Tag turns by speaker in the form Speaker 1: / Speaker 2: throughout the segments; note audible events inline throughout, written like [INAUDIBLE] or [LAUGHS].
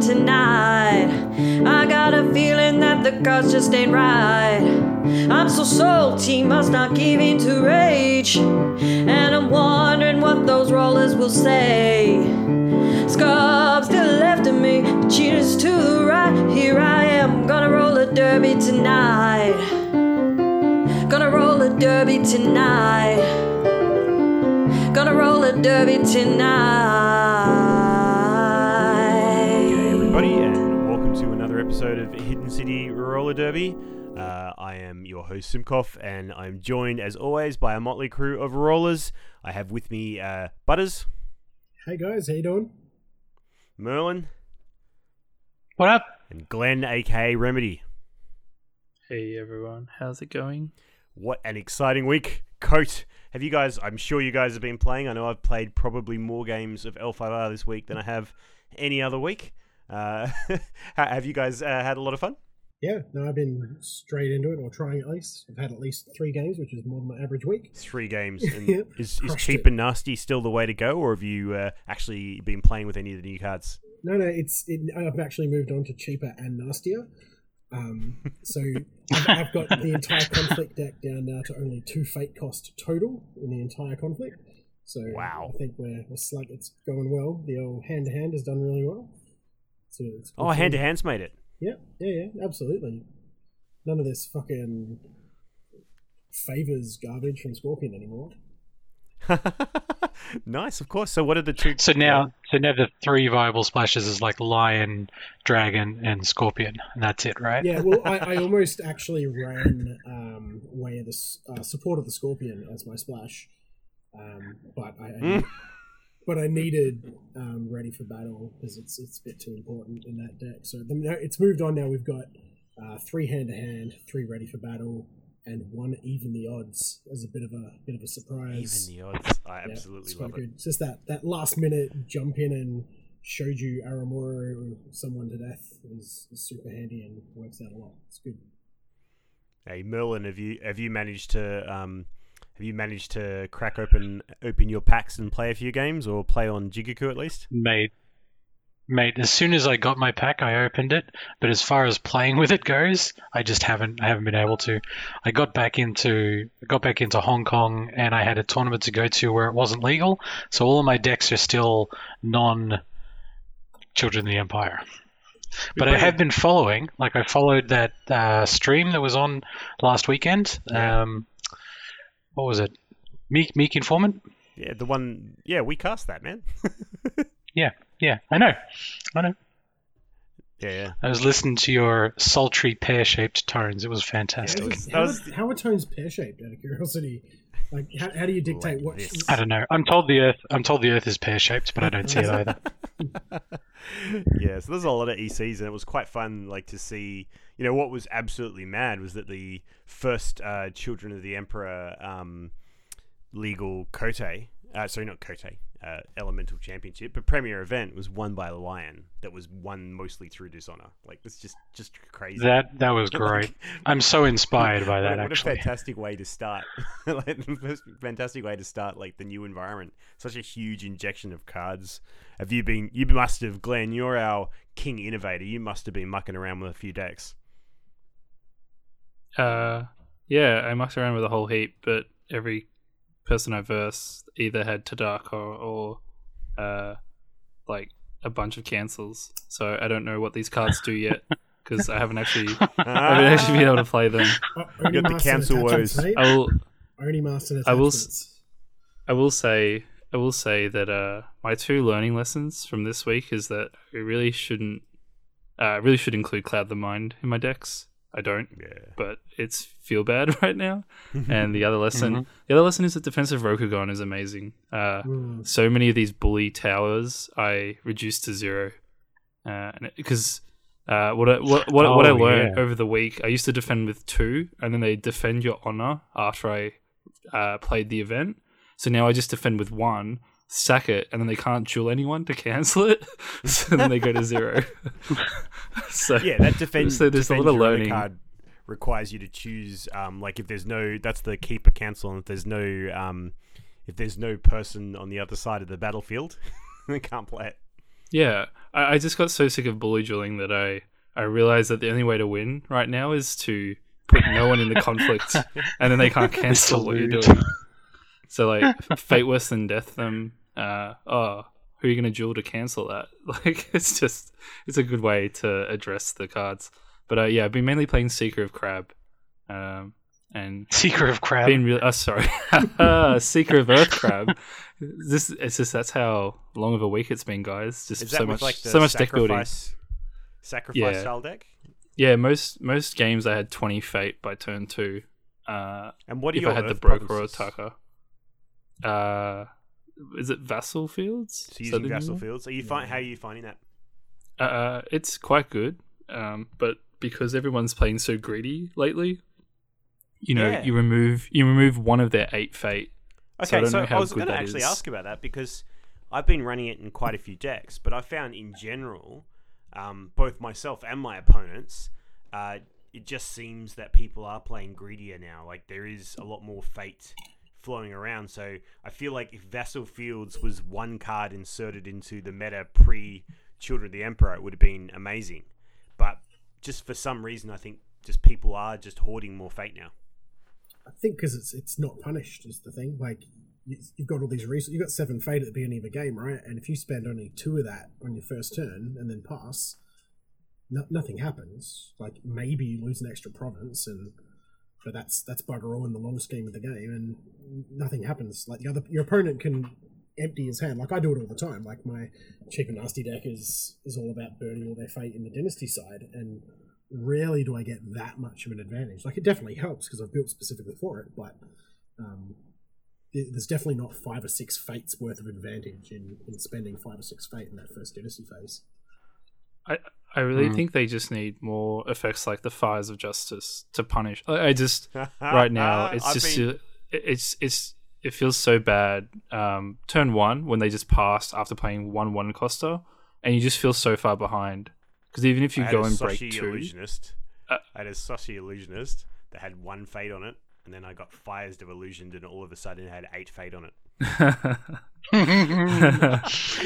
Speaker 1: tonight. I got a feeling that the cards just ain't right. I'm so salty, must not give in to rage. And I'm wondering what those rollers will say. Scrubs to the left of me, cheaters to the right. Here I am, gonna roll a derby tonight. Gonna roll a derby tonight. Gonna roll a derby tonight.
Speaker 2: Everybody, and welcome to another episode of Hidden City Roller Derby. Uh, I am your host Simkoff, and I'm joined as always by a motley crew of rollers. I have with me uh, Butters,
Speaker 3: Hey guys, how you doing?
Speaker 2: Merlin,
Speaker 4: What up?
Speaker 2: and Glenn, aka Remedy.
Speaker 4: Hey everyone, how's it going?
Speaker 2: What an exciting week! Coat, have you guys? I'm sure you guys have been playing. I know I've played probably more games of L5R this week than I have any other week. Uh, [LAUGHS] have you guys uh, had a lot of fun?
Speaker 3: Yeah, no, I've been straight into it, or trying at least. I've had at least three games, which is more than my average week.
Speaker 2: Three games. [LAUGHS] Is, is cheap
Speaker 3: it.
Speaker 2: and nasty still the way to go, or have you uh, actually been playing with any of the new cards?
Speaker 3: No, no, it's it, I've actually moved on to cheaper and nastier. Um, so [LAUGHS] I've, I've got the entire conflict deck down now to only two fate cost total in the entire conflict. So
Speaker 2: Wow.
Speaker 3: I think we're, we're slug. It's going well. The old hand to hand has done really well. So it's
Speaker 2: Oh, hand to hands made it.
Speaker 3: Yeah, yeah, yeah, absolutely. None of this fucking favors garbage from Scorpion anymore. [LAUGHS]
Speaker 2: nice, of course. So, what are the two?
Speaker 4: So now, so now the three viable splashes is like lion, dragon, and scorpion, and that's it, right?
Speaker 3: Yeah, well, I, I [LAUGHS] almost actually ran um, way of the uh, support of the Scorpion as my splash, um, but I, I
Speaker 2: Mm.
Speaker 3: But I needed um, ready for battle because it's it's a bit too important in that deck. So the, it's moved on now. We've got uh, three hand to hand, three ready for battle, and one even the odds as a bit of a bit of a surprise.
Speaker 2: Even the odds. I
Speaker 3: Yeah,
Speaker 2: absolutely love it.
Speaker 3: It's just that that last minute jump in and showed you Aramura or someone to death is, is super handy and works out a lot. It's good.
Speaker 2: Hey, Merlin, have you have you managed to um, have you managed to crack open open your packs and play a few games, or play on Jigoku at least?
Speaker 4: Mate, mate. As soon as I got my pack, I opened it. But as far as playing with it goes, I just haven't. I haven't been able to. I got back into got back into Hong Kong, and I had a tournament to go to where it wasn't legal. So all of my decks are still non Children of the Empire. But I have been following, like I followed that uh, stream that was on last weekend. Um, what was it? Meek Meek Informant.
Speaker 2: Yeah, the one. Yeah, we cast that man. [LAUGHS]
Speaker 4: Yeah, yeah, I know, I know.
Speaker 2: yeah, yeah.
Speaker 4: I was listening to your sultry pear-shaped tones. It was
Speaker 3: How,
Speaker 4: fantastic.
Speaker 3: is-
Speaker 2: That
Speaker 3: how,
Speaker 2: was-
Speaker 3: are, how are tones pear shaped? Out of curiosity, like how, how do you dictate
Speaker 2: Like
Speaker 3: what?
Speaker 2: this.
Speaker 4: I don't know. I'm told the Earth. I'm told the Earth is pear-shaped, but I don't see it either. [LAUGHS] [LAUGHS]
Speaker 2: yeah, so there's a lot of ECs, and it was quite fun, like to see. You know, what was absolutely mad was that the first uh, Children of the Emperor um, legal Kotei, uh, sorry, not Kotei, uh, Elemental Championship, but Premier event was won by a Lion that was won mostly through Dishonor. Like, it's just just crazy.
Speaker 4: That that was [LAUGHS] great. I'm so inspired by that.
Speaker 2: what, what a fantastic way to start! [LAUGHS] like, the fantastic way to start like the new environment. Such a huge injection of cards. Have you been? You must have, Glenn. You're our king innovator. You must have been mucking around with a few decks.
Speaker 5: Uh, yeah, I mucked around with a whole heap, but every person I versed either had Tadaka or, or uh, like a bunch of cancels. So I don't know what these cards do yet [LAUGHS] because I haven't actually, [LAUGHS] I haven't actually been able to play them.
Speaker 3: Oh,
Speaker 2: got the cancel woes.
Speaker 5: I will,
Speaker 3: Only master
Speaker 5: I will. I will say, I will say that uh, my two learning lessons from this week is that I really shouldn't, uh, I really should include Cloud the Mind in my decks. I don't,
Speaker 2: Yeah.
Speaker 5: but it's feel bad [LAUGHS] right now. [LAUGHS] and the other lesson,
Speaker 4: Mhm.
Speaker 5: the other lesson is that defensive Rokugan is amazing. Uh,
Speaker 3: Mm.
Speaker 5: so many of these bully towers I reduced to zero, because uh, what I, what what, what I
Speaker 4: Oh,
Speaker 5: learned
Speaker 4: yeah.
Speaker 5: over the week, I used to defend with two, and then they defend your honor after I uh, played the event. So now I just defend with one, sack it, and then they can't duel anyone to cancel it. [LAUGHS] so then they go to zero. [LAUGHS] so
Speaker 2: Yeah, that defend.
Speaker 5: So there's a lot of learning.
Speaker 2: card requires you to choose. Um, like if there's no, that's the keeper cancel, and if there's no, um, if there's no person on the other side of the battlefield, [LAUGHS] they can't play it.
Speaker 5: Yeah, I, I just got so sick of bully dueling that I I realized that the only way to win right now is to put no one in the conflict, and then they can't cancel what you're doing. So like, fate worse than death them. Uh, oh, who are you gonna duel to cancel that? [LAUGHS] Like, it's just it's a good way to address the cards. But uh, yeah, I've been mainly playing Seeker of Crab, um, and [LAUGHS]
Speaker 4: Secret of Crab.
Speaker 5: been really. Oh, sorry, [LAUGHS] Seeker of Earth Crab. This it's just that's how long of a week it's been, guys. Just
Speaker 2: Is that
Speaker 5: so
Speaker 2: with
Speaker 5: much,
Speaker 2: like the
Speaker 5: so much deck building.
Speaker 2: sacrifice, sacrifice
Speaker 5: Yeah.
Speaker 2: style deck?
Speaker 5: Yeah, most most games I had twenty fate by turn two. Uh,
Speaker 2: And what are
Speaker 5: if
Speaker 2: your
Speaker 5: I had the
Speaker 2: Earth
Speaker 5: broker or
Speaker 2: provinces?
Speaker 5: attacker. Uh, is it vassal fields?
Speaker 2: So using Vassal Fields. Are you find how are you finding that?
Speaker 5: Uh, it's quite good. Um, but because everyone's playing so greedy lately, you know,
Speaker 2: Yeah.
Speaker 5: you remove you remove one of their eight fate. So I
Speaker 2: Okay, so,
Speaker 5: know how
Speaker 2: I was going to actually
Speaker 5: is.
Speaker 2: ask about that because I've been running it in quite a few decks, but I found in general, um, both myself and my opponents, uh, it just seems that people are playing greedier now. Like there is a lot more fate flowing around. So I feel like if Vassal Fields was one card inserted into the meta pre Children of the Emperor, it would have been amazing. But just for some reason, I think just people are just hoarding more fate now.
Speaker 3: I think because it's it's not punished is the thing. Like you, you've got all these resources. You've got seven fate at the beginning of a game, right? And if you spend only two of that on your first turn and then pass, no, nothing happens. Like maybe you lose an extra province, and but that's that's bugger all in the long scheme of the game, and nothing happens. Like the other, your opponent can empty his hand. Like I do it all the time. Like my cheap and nasty deck is is all about burning all their fate in the dynasty side, and rarely do I get that much of an advantage. Like it definitely helps because I've built specifically for it, but um, there's definitely not five or six fates worth of advantage in, in spending five or six fate in that first dynasty phase.
Speaker 5: I I really
Speaker 4: Mm.
Speaker 5: think they just need more effects like the fires of justice to punish. I, I just [LAUGHS] right now it's
Speaker 2: I've
Speaker 5: just
Speaker 2: been-
Speaker 5: uh, it's it's it feels so bad. Um, turn one when they just passed after playing one one Costa, and you just feel so far behind. Because even if you
Speaker 2: I
Speaker 5: go and break two,
Speaker 2: illusionist.
Speaker 5: Uh,
Speaker 2: I had a Soshi illusionist that had one fade on it, and then I got fires of illusioned, and all of a sudden it had eight fade on it.
Speaker 5: Did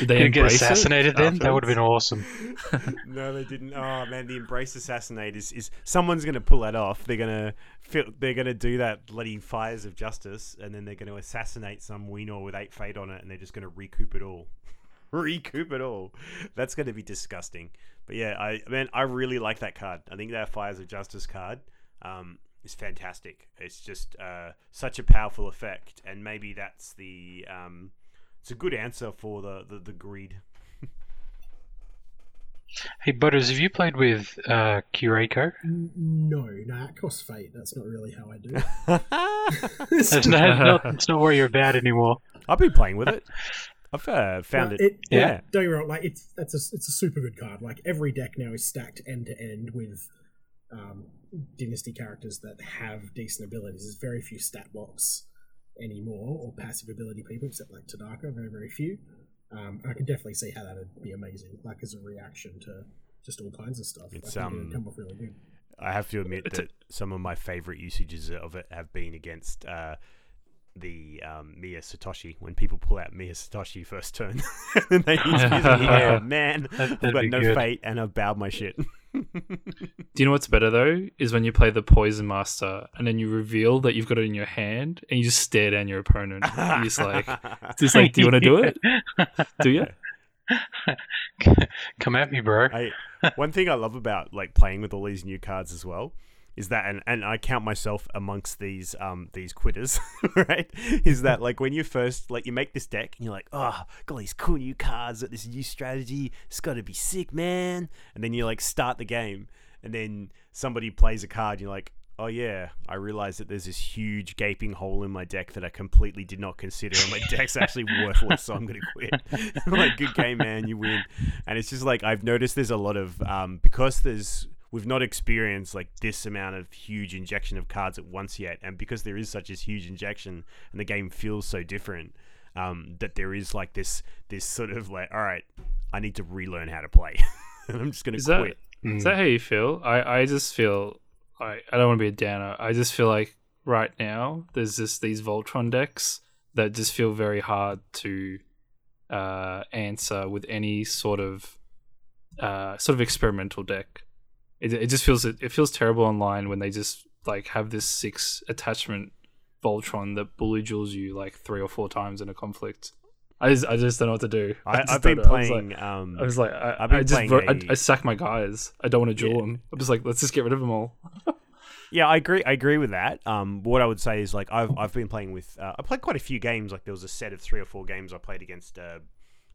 Speaker 5: they
Speaker 4: Did you get
Speaker 5: embrace it
Speaker 4: assassinated then? That would have been awesome. [LAUGHS]
Speaker 2: no, they didn't. Oh man, the embrace assassinate is, is someone's gonna pull that off. They're gonna feel, they're gonna do that bloody fires of justice, and then they're gonna assassinate some Weenor with eight fate on it, and they're just gonna recoup it all. [LAUGHS] recoup it all. That's gonna be disgusting. But yeah, I man, I really like that card. I think that fires of justice card um, is fantastic. It's just uh, such a powerful effect, and maybe that's the um, it's a good answer for the the, the greed.
Speaker 4: Hey, Butters, have you played with uh, Kureko?
Speaker 3: N- No, no, it costs fate. That's not really how I do it. [LAUGHS]
Speaker 4: That's not, not, it's not where you're bad anymore.
Speaker 2: I've been playing with it. I've uh, found
Speaker 3: Well,
Speaker 2: it.
Speaker 3: yeah.
Speaker 2: Yeah.
Speaker 3: Don't get me wrong. Like it's that's a it's a super good card. Like every deck now is stacked end to end with um, dynasty characters that have decent abilities. There's very few stat blocks anymore or passive ability people, except like Tadaka. Very very few. Um, I can definitely see how that would be amazing. Like as a reaction to just all kinds of stuff.
Speaker 2: It's,
Speaker 3: I think it
Speaker 2: um,
Speaker 3: come off really good.
Speaker 2: I have to admit that some of my favorite usages of it have been against uh, the um, Miya Satoshi. When people pull out Miya Satoshi first turn, and [LAUGHS] they use music, [LAUGHS]
Speaker 4: Yeah.
Speaker 2: man,
Speaker 4: That-
Speaker 2: I've got no
Speaker 4: good.
Speaker 2: fate and I've bowed my shit. [LAUGHS]
Speaker 5: Do you know what's better though? Is when you play the Poison Master and then you reveal that you've got it in your hand and you just stare down your opponent. You're just like, [LAUGHS] just like, do you want to do it? Do you? [LAUGHS]
Speaker 4: Come at me, bro.
Speaker 2: I, one thing I love about like playing with all these new cards as well is that, and, and I count myself amongst these um these quitters, [LAUGHS] right? Is that like when you first like you make this deck and you're like, oh, got these cool new cards, got this new strategy, it's got to be sick, man. And then you like start the game, and then somebody plays a card, and you're like. Oh yeah, I realize that there's this huge gaping hole in my deck that I completely did not consider, and my [LAUGHS] deck's actually worthless, so I'm gonna quit. [LAUGHS] Like, good game, man, you win. And it's just like I've noticed there's a lot of um, because there's we've not experienced like this amount of huge injection of cards at once yet, and because there is such a huge injection and the game feels so different, um, that there is like this this sort of like, all right, I need to relearn how to play, [LAUGHS] and I'm just gonna
Speaker 5: Is that
Speaker 2: quit.
Speaker 4: Mm.
Speaker 5: is that how you feel? I, I just feel I, I don't want to be a downer. I just feel like right now there's just these Voltron decks that just feel very hard to uh, answer with any sort of uh, sort of experimental deck. It, it just feels it, it feels terrible online when they just like have this six attachment Voltron that bully duels you like three or four times in a conflict. I just I just don't know what to do.
Speaker 2: I, I've been
Speaker 5: know. I was
Speaker 2: playing.
Speaker 5: like-
Speaker 2: um,
Speaker 5: I was like, I,
Speaker 2: I've been
Speaker 5: I just
Speaker 2: playing
Speaker 5: vote,
Speaker 2: a-
Speaker 5: I, I sack my guys. I don't want to duel
Speaker 2: Yeah.
Speaker 5: them. I'm just like, let's just get rid of them all. [LAUGHS]
Speaker 2: Yeah, I agree. I agree with that. Um, what I would say is like I've I've been playing with. Uh, I played quite a few games. Like there was a set of three or four games I played against uh,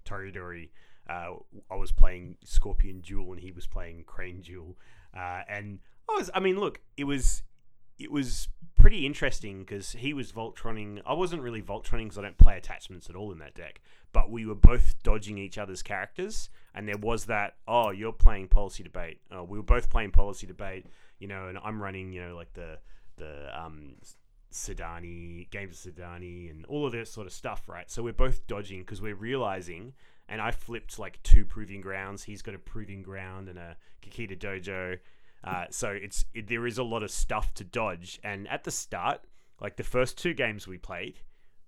Speaker 2: Toridori. Uh, I was playing Scorpion Duel and he was playing Crane Duel. Uh, and I was. I mean, look, it was it was pretty interesting because he was Voltroning. I wasn't really Voltroning because I don't play attachments at all in that deck. But we were both dodging each other's characters, and there was that. Oh, you're playing policy debate. Oh, we were both playing policy debate you know, and I'm running, you know, like the the um Sadane, games of Sadane, and all of this sort of stuff, right? So we're both dodging because we're realizing, and I flipped like two proving grounds. He's got a proving ground and a Kakita Dojo. Uh, so it's it, there is a lot of stuff to dodge. And at the start, like the first two games we played,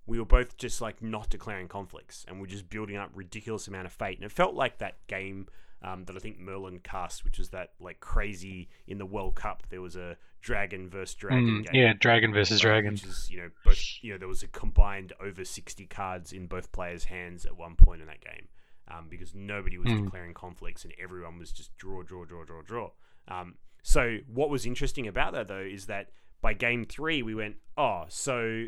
Speaker 2: we were both just like not declaring conflicts, and we're just building up ridiculous amount of fate. And it felt like that game um, that I think Merlin cast, which was that like crazy in the World Cup. There was a dragon versus dragon
Speaker 4: Mm,
Speaker 2: game.
Speaker 4: yeah, dragon versus dragon.
Speaker 2: Which is you know both you know there was a combined over sixty cards in both players' hands at one point in that game. Um, because nobody was
Speaker 4: Mm.
Speaker 2: declaring conflicts and everyone was just draw, draw, draw, draw, draw. Um, so what was interesting about that though is that by game three we went, oh, so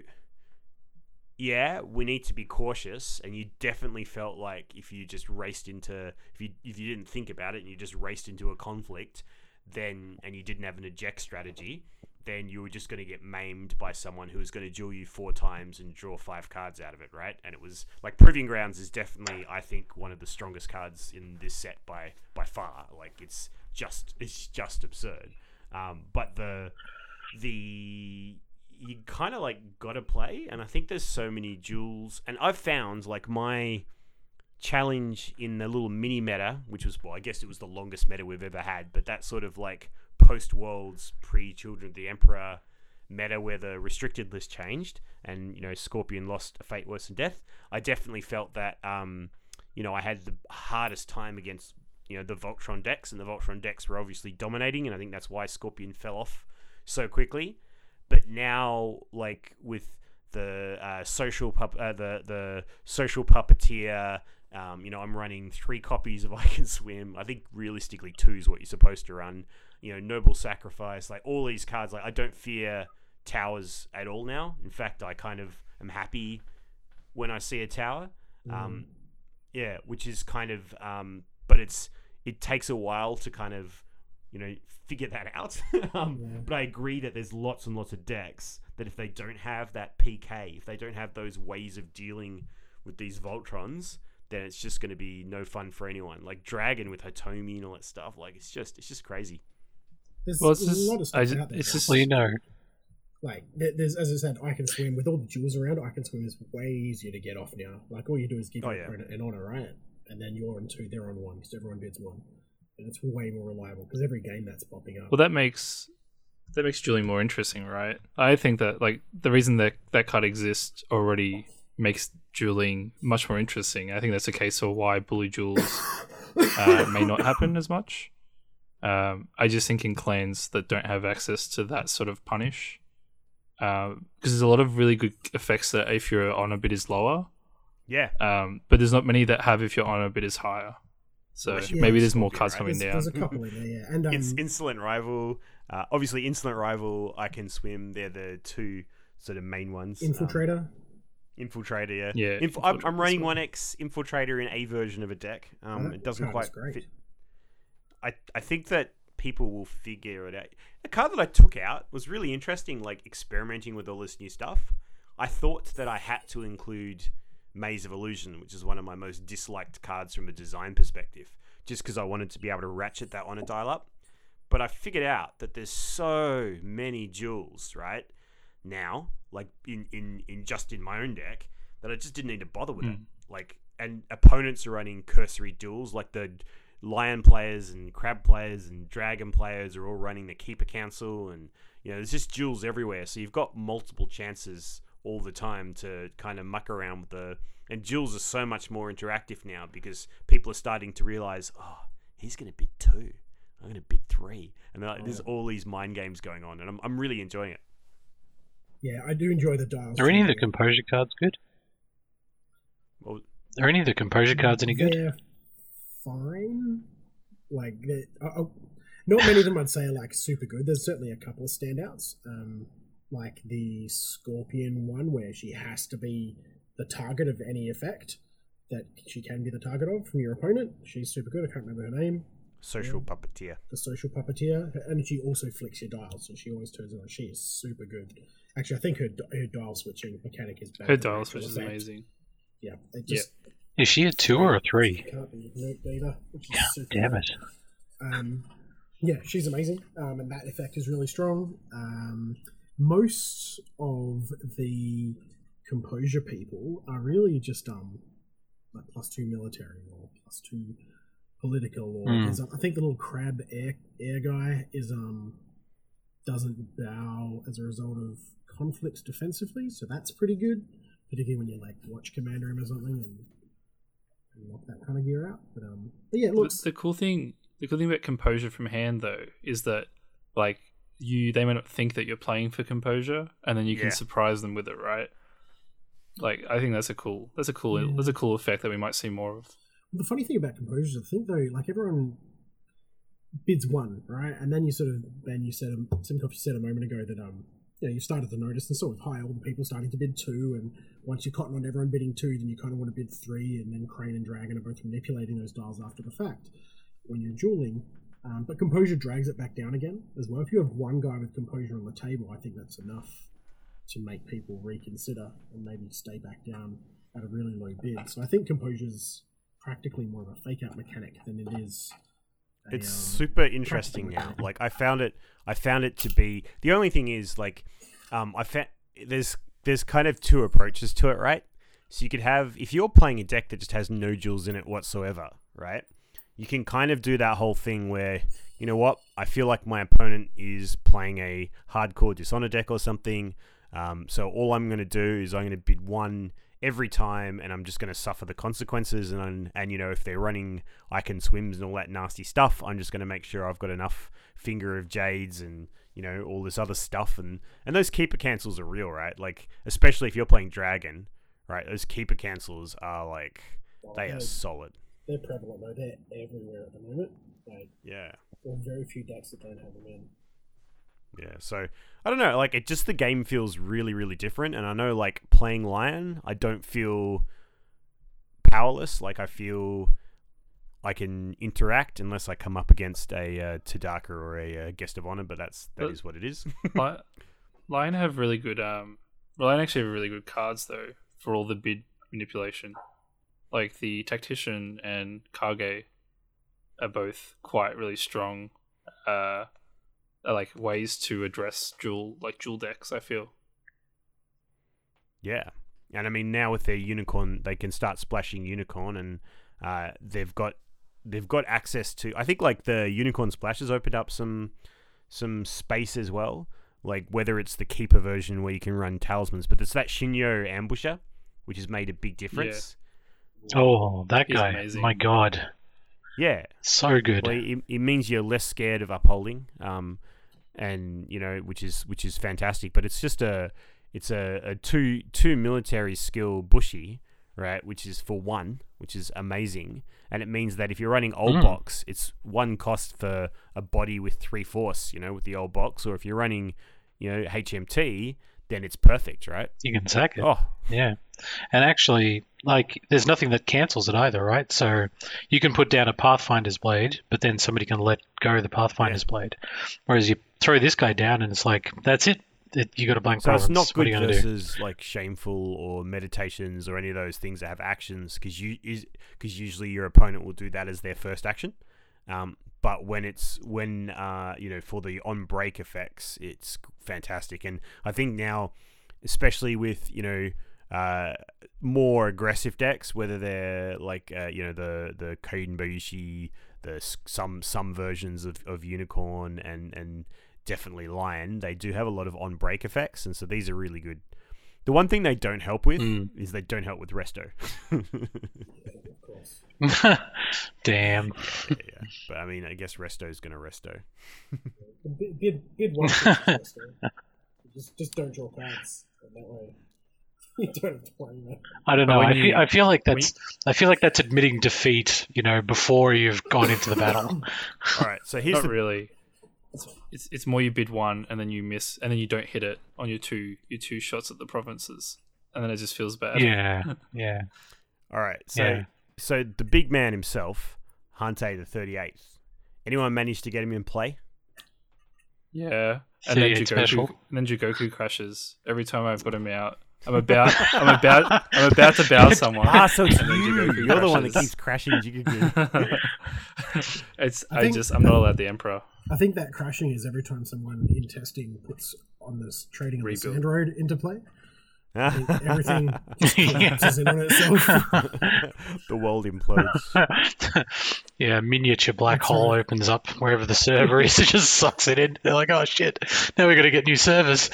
Speaker 2: yeah, we need to be cautious. And you definitely felt like if you just raced into if you if you didn't think about it and you just raced into a conflict, then and you didn't have an eject strategy, then you were just going to get maimed by someone who was going to duel you four times and draw five cards out of it, right? And it was like Proving Grounds is definitely, I think, one of the strongest cards in this set by by far. Like it's just it's just absurd. Um, but the the you kind of like got to play, and I think there's so many duels, and I've found like my challenge in the little mini meta, which was well, I guess it was the longest meta we've ever had, but that sort of like post worlds, pre Children of the Emperor meta where the restricted list changed and you know Scorpion lost a fate worse than death. I definitely felt that um, you know I had the hardest time against you know the Voltron decks, and the Voltron decks were obviously dominating, and I think that's why Scorpion fell off so quickly. But now, like with the uh, social pup, uh, the the social puppeteer. Um, you know, I'm running three copies of [LAUGHS] I Can Swim. I think realistically, two is what you're supposed to run. You know, Noble Sacrifice, like all these cards. Like I don't fear towers at all now. In fact, I kind of am happy when I see a tower. Um, yeah, which is kind of, um, but it's it takes a while to kind of, you know, figure that out. [LAUGHS] um,
Speaker 3: Yeah.
Speaker 2: But I agree that there's lots and lots of decks that if they don't have that PK, if they don't have those ways of dealing with these Voltrons, then it's just going to be no fun for anyone. Like Dragon with Hitomi and all that stuff, like it's just it's just crazy.
Speaker 3: There's
Speaker 5: Well, it's
Speaker 3: a
Speaker 5: just-
Speaker 3: lot of
Speaker 5: I
Speaker 3: stuff
Speaker 5: ju-
Speaker 3: out there.
Speaker 5: it's just-
Speaker 4: Well, you know,
Speaker 3: like there's as I said, I can swim with all the jewels around. I can swim is way easier to get off now. Like all you do is give
Speaker 2: Oh,
Speaker 3: your
Speaker 2: yeah.
Speaker 3: opponent an honor, right? And then you're on two, they're on one because everyone bids one, and it's way more reliable because every game that's popping up.
Speaker 5: Well, that makes that makes dueling more interesting, right? I think that like the reason that that card exists already makes dueling much more interesting. I think that's a case of why bully duels [LAUGHS] uh, may not happen as much. Um, I just think in clans that don't have access to that sort of punish, because there's a lot of really good effects that if your honor bid is lower,
Speaker 2: Yeah,
Speaker 5: um, but there's not many that have if your honor bid is higher. So
Speaker 3: Yeah,
Speaker 5: maybe there's more cards
Speaker 2: right?
Speaker 5: coming
Speaker 3: there's,
Speaker 5: down.
Speaker 3: there's a couple in there, yeah. And um,
Speaker 2: it's Insolent Rival. Uh, obviously, Insolent Rival, I Can Swim. They're the two sort of main ones. Um,
Speaker 3: Infiltrator.
Speaker 2: Infiltrator, yeah.
Speaker 5: Yeah,
Speaker 2: Inf- I'm, I'm running one X Infiltrator in a version of a deck. Um,
Speaker 3: that
Speaker 2: it doesn't
Speaker 3: card is
Speaker 2: quite
Speaker 3: great.
Speaker 2: fit. I I think that people will figure it out. The card that I took out was really interesting, like experimenting with all this new stuff. I thought that I had to include Maze of Illusion, which is one of my most disliked cards from a design perspective, just because I wanted to be able to ratchet that on a dial up. But I figured out that there's so many jewels, right? Now, like in, in, in just in my own deck, that I just didn't need to bother with it. Hmm. Like and opponents are running cursory duels, like the lion players and crab players and dragon players are all running the keeper council and you know, there's just duels everywhere. So you've got multiple chances all the time to kind of muck around with the. And Jules is so much more interactive now because people are starting to realize, oh, he's going to bid two. I'm going to bid three. And like, there's all these mind games going on, and I'm, I'm really enjoying it.
Speaker 3: Yeah, I do enjoy the dials.
Speaker 4: Are any of the
Speaker 3: too.
Speaker 4: composure cards good?
Speaker 2: Well,
Speaker 4: Are any of the composure cards any good?
Speaker 3: They're fine. Like, they're- uh, uh, not many of them I'd say are like super good. There's certainly a couple of standouts. Um, like the Scorpion one, where she has to be the target of any effect that she can be the target of from your opponent. She's super good. I can't remember her name.
Speaker 2: social puppeteer.
Speaker 3: The social puppeteer, and she also flicks your dial, so she always turns it on. She is super good. Actually, I think her, her dial switching mechanic is better
Speaker 5: Her
Speaker 3: than
Speaker 5: dial
Speaker 3: actual
Speaker 5: switch is amazing.
Speaker 3: Yeah, it just
Speaker 4: Is she a two or a three?
Speaker 3: can't be note data, which is super
Speaker 4: Damn it.
Speaker 3: Um, yeah, she's amazing, um, and that effect is really strong. Um, most of the composure people are really just um, like plus two military or plus two political, or there's, I think the little crab air air guy is um doesn't bow as a result of conflicts defensively, so that's pretty good, particularly when you like watch commander him or something and, and knock that kind of gear out. But um, but yeah,
Speaker 5: The,
Speaker 3: looks
Speaker 5: the cool thing, the cool thing about composure from hand though, is that like you, they may not think that you're playing for composure, and then you can
Speaker 2: Yeah.
Speaker 5: surprise them with it, right? Like I think that's a cool, that's a cool,
Speaker 3: Yeah.
Speaker 5: that's a cool effect that we might see more of.
Speaker 3: the funny thing about composures, I think though, like everyone bids one, right? And then you sort of, Ben, you said, um, Simcoff, you said a moment ago that, um, you know, you started to notice, and sort of high older people starting to bid two, and once you're cotton on everyone bidding two, then you kind of want to bid three, and then Crane and Dragon are both manipulating those dials after the fact when you're dueling. Um, but composure drags it back down again as well. If you have one guy with composure on the table, I think that's enough to make people reconsider and maybe stay back down at a really low bid. So I think composure's practically more of a fake out mechanic than it is. a,
Speaker 2: It's
Speaker 3: um,
Speaker 2: super interesting now. Like I found it, I found it to be. The only thing is like, um, I found there's there's kind of two approaches to it, right? So you could have if you're playing a deck that just has no jewels in it whatsoever, right? You can kind of do that whole thing where you know what I feel like my opponent is playing a hardcore dishonor deck or something. Um, so all I'm going to do is I'm going to bid one every time, and I'm just going to suffer the consequences. And and you know if they're running I can swims and all that nasty stuff, I'm just going to make sure I've got enough finger of jades and you know all this other stuff. And and those keeper cancels are real, right? Like especially if you're playing dragon, right? Those keeper cancels are like they are solid.
Speaker 3: They're prevalent though. They're everywhere at the moment. Like
Speaker 2: Yeah.
Speaker 3: there are very few decks that don't have them in.
Speaker 2: Yeah, so I don't know, like it just the game feels really, really different, and I know like playing Lion, I don't feel powerless. Like I feel I can interact unless I come up against a uh, Tadaka or a uh, guest of honor, but that's that
Speaker 5: But-
Speaker 2: is what it is. [LAUGHS]
Speaker 5: Li- Lion have really good. Um, Lion actually have really good cards though for all the bid manipulation. Like the tactician and Kage are both quite really strong. Uh, like ways to address duel like duel decks. I feel.
Speaker 2: yeah, and I mean now with their unicorn, they can start splashing unicorn, and uh, they've got they've got access to. I think like the unicorn splash has opened up some some space as well. Like whether it's the keeper version where you can run talismans, but it's that Shinjo ambusher, which has made a big difference.
Speaker 4: Oh, that guy.
Speaker 5: amazing.
Speaker 4: My god.
Speaker 2: Yeah,
Speaker 4: So good.
Speaker 2: well, it, it means you're less scared of upholding, um, and you know, which is which is fantastic. But it's just a it's a, a two two military skill bushi, right? Which is for one, which is amazing, and it means that if you're running old
Speaker 4: Mm.
Speaker 2: box, it's one cost for a body with three force, you know, with the old box, or if you're running, you know, HMT, then it's perfect, right?
Speaker 4: You can sack it.
Speaker 2: Oh,
Speaker 4: Yeah. And actually, like, there's nothing that cancels it either, right? So you can put down a Pathfinder's blade, but then somebody can let go the Pathfinder's blade. Whereas you throw this guy down and it's like, that's it. it you got a blank
Speaker 2: So
Speaker 4: province.
Speaker 2: it's not good
Speaker 4: to do?
Speaker 2: versus like shameful or meditations or any of those things that have actions because you because usually your opponent will do that as their first action. Um, but when it's when uh, you know for the on break effects, it's fantastic, and I think now, especially with you know uh, more aggressive decks, whether they're like uh, you know the the Kaiden Bayushi, the some some versions of, of Unicorn and and definitely Lion, they do have a lot of on break effects, and so these are really good The one thing they don't help with
Speaker 4: Mm.
Speaker 2: is they don't help with resto. [LAUGHS]
Speaker 3: Of course. [LAUGHS]
Speaker 4: Damn.
Speaker 2: yeah, but I mean, I guess resto's gonna resto.
Speaker 3: Bid, bid, bid one. first, just, just don't draw cards. That way, [LAUGHS] you don't have to worry about.
Speaker 4: I don't know. I,
Speaker 5: you-
Speaker 4: feel, I feel like
Speaker 5: when
Speaker 4: that's I feel like that's admitting defeat. You know, before you've gone into the battle. [LAUGHS]
Speaker 2: All right, so here's
Speaker 5: Not
Speaker 2: the
Speaker 5: really. It's it's more you bid one and then you miss and then you don't hit it on your two your two shots at the provinces and then it just feels bad.
Speaker 4: yeah, yeah.
Speaker 2: all right. So
Speaker 4: Yeah.
Speaker 2: So the big man himself, Hantei the thirty eighth. Anyone managed to get him in play?
Speaker 5: Yeah. And then
Speaker 4: 38 Jigoku
Speaker 5: and then Jigoku crashes every time I've got him out. I'm about I'm about I'm about to bow [LAUGHS] someone.
Speaker 2: Ah, so it's you. You're the one that keeps crashing Jigoku. [LAUGHS]
Speaker 5: it's
Speaker 3: I
Speaker 5: I,
Speaker 3: think-
Speaker 5: just I'm not allowed the emperor.
Speaker 3: I think that crashing is every time someone in testing puts on this trading on the
Speaker 5: Rebuild.
Speaker 3: sand road into play. I think everything just [LAUGHS] collapses in on itself. [LAUGHS]
Speaker 2: the world implodes. [LAUGHS]
Speaker 4: yeah, miniature black
Speaker 3: That's
Speaker 4: hole
Speaker 3: right.
Speaker 4: opens up wherever the server is. It just sucks it in. They're like, oh shit, now we got to get new servers.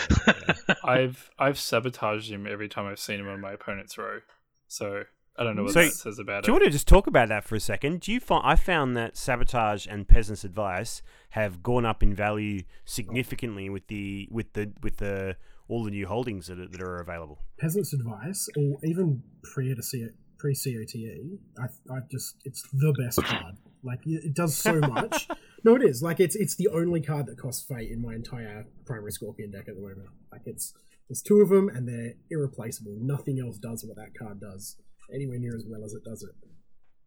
Speaker 5: I've I've sabotaged him every time I've seen him on my opponent's row. So I don't know what
Speaker 2: So,
Speaker 5: that says about it.
Speaker 2: Do you want to just talk about that for a second? Do you find I found that sabotage and peasants' advice have gone up in value significantly with the with the with the all the new holdings that are, that are available.
Speaker 3: Peasant's advice, or even pre to C- pre COTE, I, I just it's the best card. Like it it does so much. [LAUGHS] no, it is. Like it's it's the only card that costs fate in my entire primary Scorpion deck at the moment. Like it's there's two of them and they're irreplaceable. Nothing else does what that card does anywhere near as well as it does it.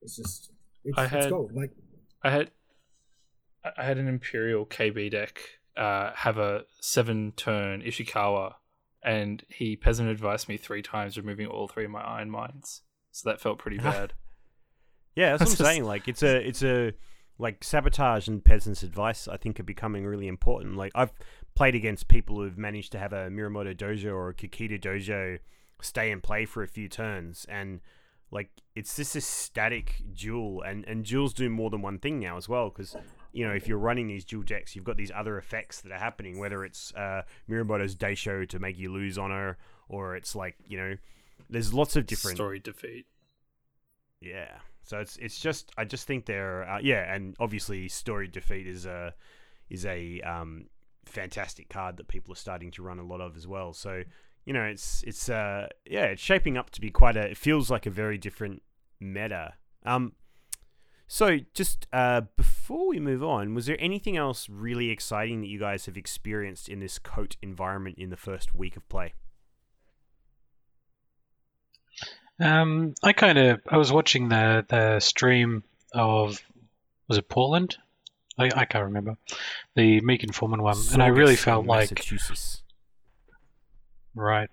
Speaker 3: It's just it's,
Speaker 5: I
Speaker 3: it's gold. Like
Speaker 5: I had I- I had an Imperial KB deck uh, have a seven turn Ishikawa, and he peasant advised me three times, removing all three of my iron mines. So that felt pretty [LAUGHS] bad.
Speaker 2: Yeah, that's what I'm [LAUGHS] saying. Like it's a it's a like sabotage and peasants' advice. I think are becoming really important. Like I've played against people who've managed to have a Mirumoto Dojo or a Kakita Dojo stay and play for a few turns, and like it's just this static duel, and and duels do more than one thing now as well because. You know, if you're running these duel decks, you've got these other effects that are happening. Whether it's uh, Mirumoto's Daisho to make you lose honor, or it's like you know, there's lots of different
Speaker 5: Story defeat.
Speaker 2: yeah. So it's it's just I just think they're uh, yeah, and obviously story defeat is a is a um, fantastic card that people are starting to run a lot of as well. So you know it's it's uh yeah it's shaping up to be quite a it feels like a very different meta. Um, so just uh, before we move on, was there anything else really exciting that you guys have experienced in this coat environment in the first week of play?
Speaker 4: Um, I kind of I was watching the the stream of was it Portland? I, I can't remember the Meek Informant one, and I really felt like right.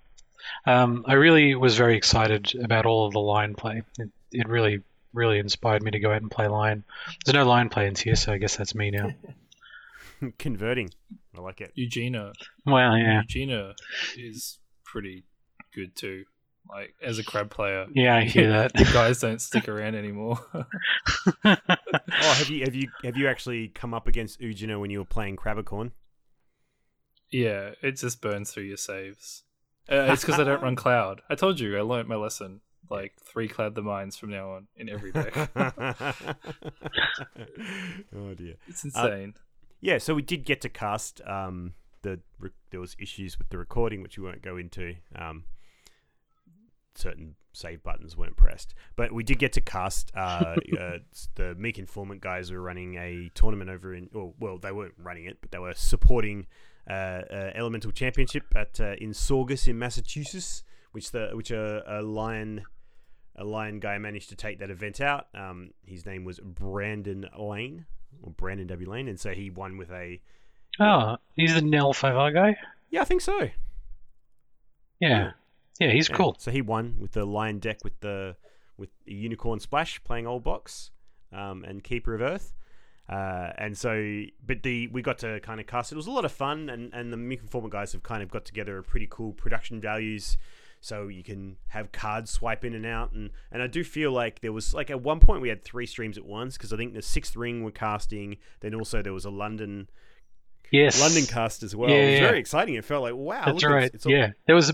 Speaker 4: Um, I really was very excited about all of the line play. It, it really really inspired me to go out and play Lion. There's no Lion play in here, so I guess that's me now. [LAUGHS]
Speaker 2: converting. I like it.
Speaker 5: Eugenia.
Speaker 4: well, yeah,
Speaker 5: Eugenia is pretty good too. Like as a crab player,
Speaker 4: yeah, I hear that.
Speaker 5: the [LAUGHS] guys don't stick around anymore. [LAUGHS]
Speaker 2: Oh, have you have you have you actually come up against Ujina when you were playing Crabicorn?
Speaker 5: yeah, it just burns through your saves. Uh, it's because I don't run cloud. I told you I learnt my lesson. Like three cloud the mines from now on in every deck. [LAUGHS] [LAUGHS]
Speaker 2: oh dear.
Speaker 5: It's insane.
Speaker 2: Yeah, so we did get to cast. Um, the re- there was issues with the recording, which we won't go into. Um, certain save buttons weren't pressed, but we did get to cast. Uh, [LAUGHS] uh, the Meek Informant guys were running a tournament over in. Or, well, they weren't running it, but they were supporting uh, uh, Elemental Championship at uh, in Saugus in Massachusetts, which the which a, a lion. A lion guy managed to take that event out. Um, his name was Brandon Lane, or Brandon W. Lane, and so he won with a
Speaker 4: oh, he's the Nell 5R guy.
Speaker 2: yeah, I think so.
Speaker 4: Yeah, yeah, he's
Speaker 2: Yeah.
Speaker 4: cool.
Speaker 2: So he won with the lion deck with the with a unicorn splash playing old box um, and keeper of earth. Uh, and so, but the we got to kind of cast it. It was a lot of fun, and and the Meek Informant guys have kind of got together a pretty cool production values. So you can have cards swipe in and out, and and I do feel like there was like at one point we had three streams at once because I think the sixth ring were casting. Then also there was a London
Speaker 4: Yes,
Speaker 2: London cast as well.
Speaker 4: Yeah,
Speaker 2: it was
Speaker 4: yeah.
Speaker 2: very exciting. It felt like wow,
Speaker 4: That's
Speaker 2: look,
Speaker 4: right.
Speaker 2: It's, it's all-
Speaker 4: yeah, there was a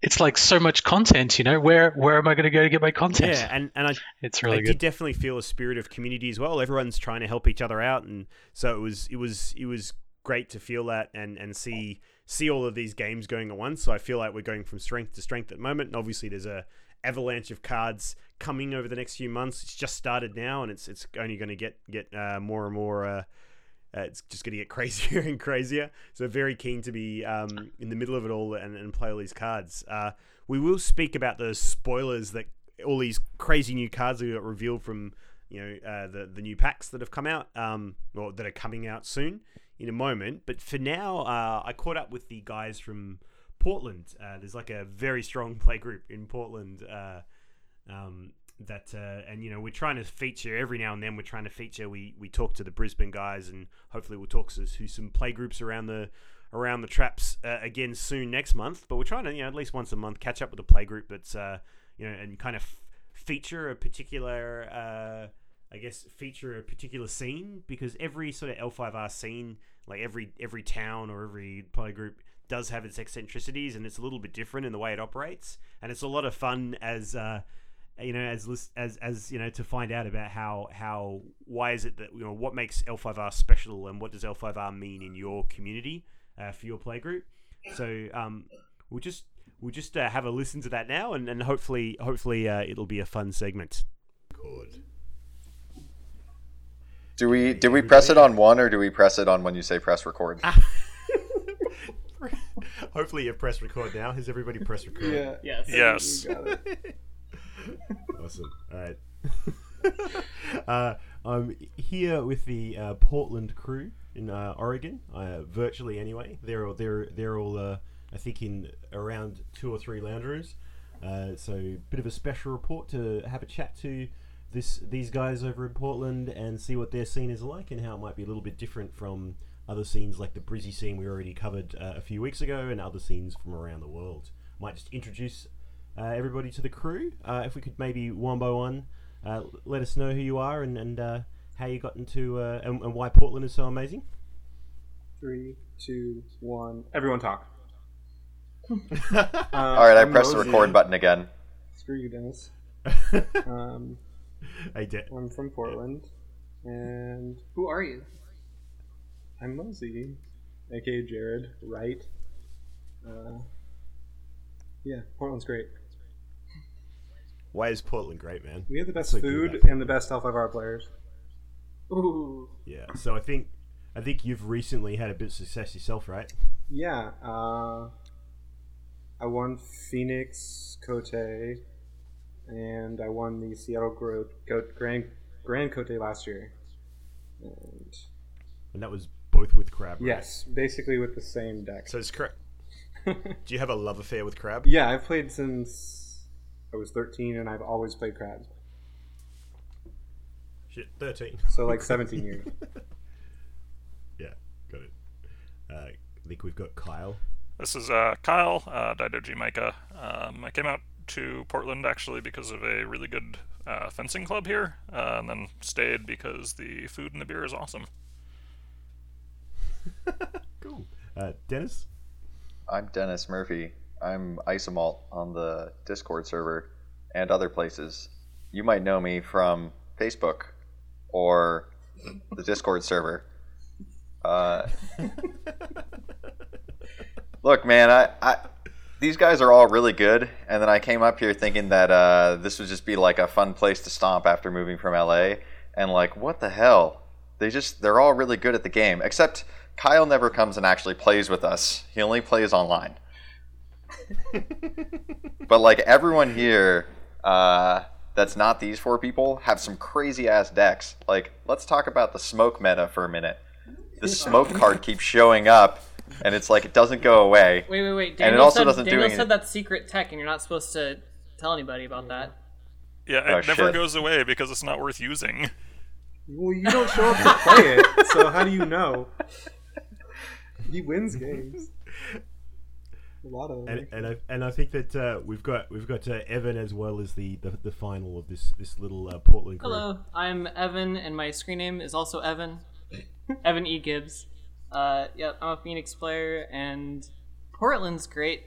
Speaker 4: it's like so much content. You know, where where am I going to go to get my content?
Speaker 2: Yeah, and and I
Speaker 4: it's
Speaker 2: I
Speaker 4: really
Speaker 2: did
Speaker 4: good.
Speaker 2: definitely feel a spirit of community as well. Everyone's trying to help each other out, and so it was it was it was great to feel that and and see see all of these games going at once. So I feel like we're going from strength to strength at the moment. And obviously, there's a avalanche of cards coming over the next few months. It's just started now, and it's it's only going to get get uh, more and more. Uh, uh, it's just going to get [LAUGHS] crazier and crazier. So very keen to be um, in the middle of it all and, and play all these cards. Uh, we will speak about the spoilers that all these crazy new cards that got revealed from you know uh, the the new packs that have come out um, or that are coming out soon in a moment. But for now, uh, I caught up with the guys from Portland. Uh, there's like a very strong [LAUGHS] play group in Portland. Uh, um, that uh, and you know we're trying to feature every now and then we're trying to feature we we talk to the Brisbane guys and hopefully we'll talk to, to some play groups around the around the traps uh, again soon next month but we're trying to you know at least once a month catch up with a play group that's you know and kind of feature a particular I guess feature a particular scene because every sort of L5R scene like every every town or every play group does have its eccentricities and it's a little bit different in the way it operates and it's a lot of fun as uh, you know as as as you know to find out about how how why is it that you know what makes L5R special and what does L5R mean in your community uh, for your play group. So um, we'll just we'll just uh, have a listen to that now and, and hopefully hopefully uh, it'll be a fun segment. Good.
Speaker 6: Do we did we press it on one or do we press it on when you say press record? [LAUGHS]
Speaker 2: hopefully you press record now. Has everybody pressed record? Yeah.
Speaker 7: Yes.
Speaker 5: Yes. [LAUGHS]
Speaker 2: Awesome. All right. [LAUGHS] uh, I'm here with the uh, Portland crew in uh, Oregon, uh, virtually anyway. They're all they're they're all uh, I think in around two or three lounge rooms. Uh, so bit of a special report to have a chat to this these guys over in Portland and see what their scene is like and how it might be a little bit different from other scenes like the Brizzy scene we already covered uh, a few weeks ago and other scenes from around the world. Might just introduce uh, everybody to the crew. Uh, if we could maybe one by one uh, let us know who you are and, and uh, how you got into uh, and, and why Portland is so amazing.
Speaker 7: Three, two, one. Everyone talk. Uh, [LAUGHS]
Speaker 6: All right, I
Speaker 7: I'm
Speaker 6: pressed the record button again.
Speaker 7: Screw you, Dennis. [LAUGHS] Um, [LAUGHS]
Speaker 2: hey, did.
Speaker 7: I'm from Portland, and
Speaker 8: Who are you?
Speaker 7: I'm Mosey, aka Jared Wright. Uh, yeah, Portland's great.
Speaker 2: why is Portland great, man?
Speaker 7: We have the best
Speaker 2: So
Speaker 7: food and the best L5R players.
Speaker 8: Ooh.
Speaker 2: Yeah. So I think I think you've recently had a bit of success yourself, right?
Speaker 7: Yeah, uh, I won Phoenix Kotei, and I won the Seattle Gro- Go- Grand Grand Kotei last year. And
Speaker 2: And that was both with Crab. Right?
Speaker 7: yes, basically with the same deck.
Speaker 2: So it's correct. [LAUGHS] Do you have a love affair with Crab?
Speaker 7: yeah, I've played since I was 13, and I've always played crabs.
Speaker 2: Shit, thirteen.
Speaker 7: So like 17 years. [LAUGHS]
Speaker 2: yeah, got it. Uh, I think we've got Kyle.
Speaker 9: This is uh, Kyle, uh, Daidoji Maika. Um, I came out to Portland actually because of a really good uh, fencing club here, uh, and then stayed because the food and the beer is awesome. [LAUGHS]
Speaker 2: Cool. Uh, Dennis.
Speaker 6: I'm Dennis Murphy. I'm Isomalt on the Discord server and other places. You might know me from Facebook or the Discord server. Uh, [LAUGHS] look, man, I, I these guys are all really good, and then I came up here thinking that uh, this would just be like a fun place to stomp after moving from LA, and like, what the hell? They just they're all really good at the game, except Kyle never comes and actually plays with us. He only plays online. [LAUGHS] but like everyone here, uh, that's not these four people have some crazy ass decks. Like, let's talk about the smoke meta for a minute. The [LAUGHS] smoke card keeps showing up, and it's like it doesn't go away.
Speaker 8: Wait, wait, wait.
Speaker 6: And it
Speaker 8: Daniel
Speaker 6: also
Speaker 8: said,
Speaker 6: doesn't do
Speaker 8: Daniel
Speaker 6: any-
Speaker 8: said that's secret tech, and you're not supposed to tell anybody about that.
Speaker 9: Yeah, it
Speaker 6: Oh,
Speaker 9: never
Speaker 6: shit.
Speaker 9: goes away because it's not worth using.
Speaker 7: well, you don't show up to play it, so how do you know? He wins games. A lot of them.
Speaker 2: and, and I and I think that uh, we've got we've got uh, Evan as well as the, the, the final of this this little uh, Portland crew.
Speaker 8: Hello, I'm Evan, and my screen name is also Evan. Evan E. Gibbs. Uh, yeah, I'm a Phoenix player, and Portland's great.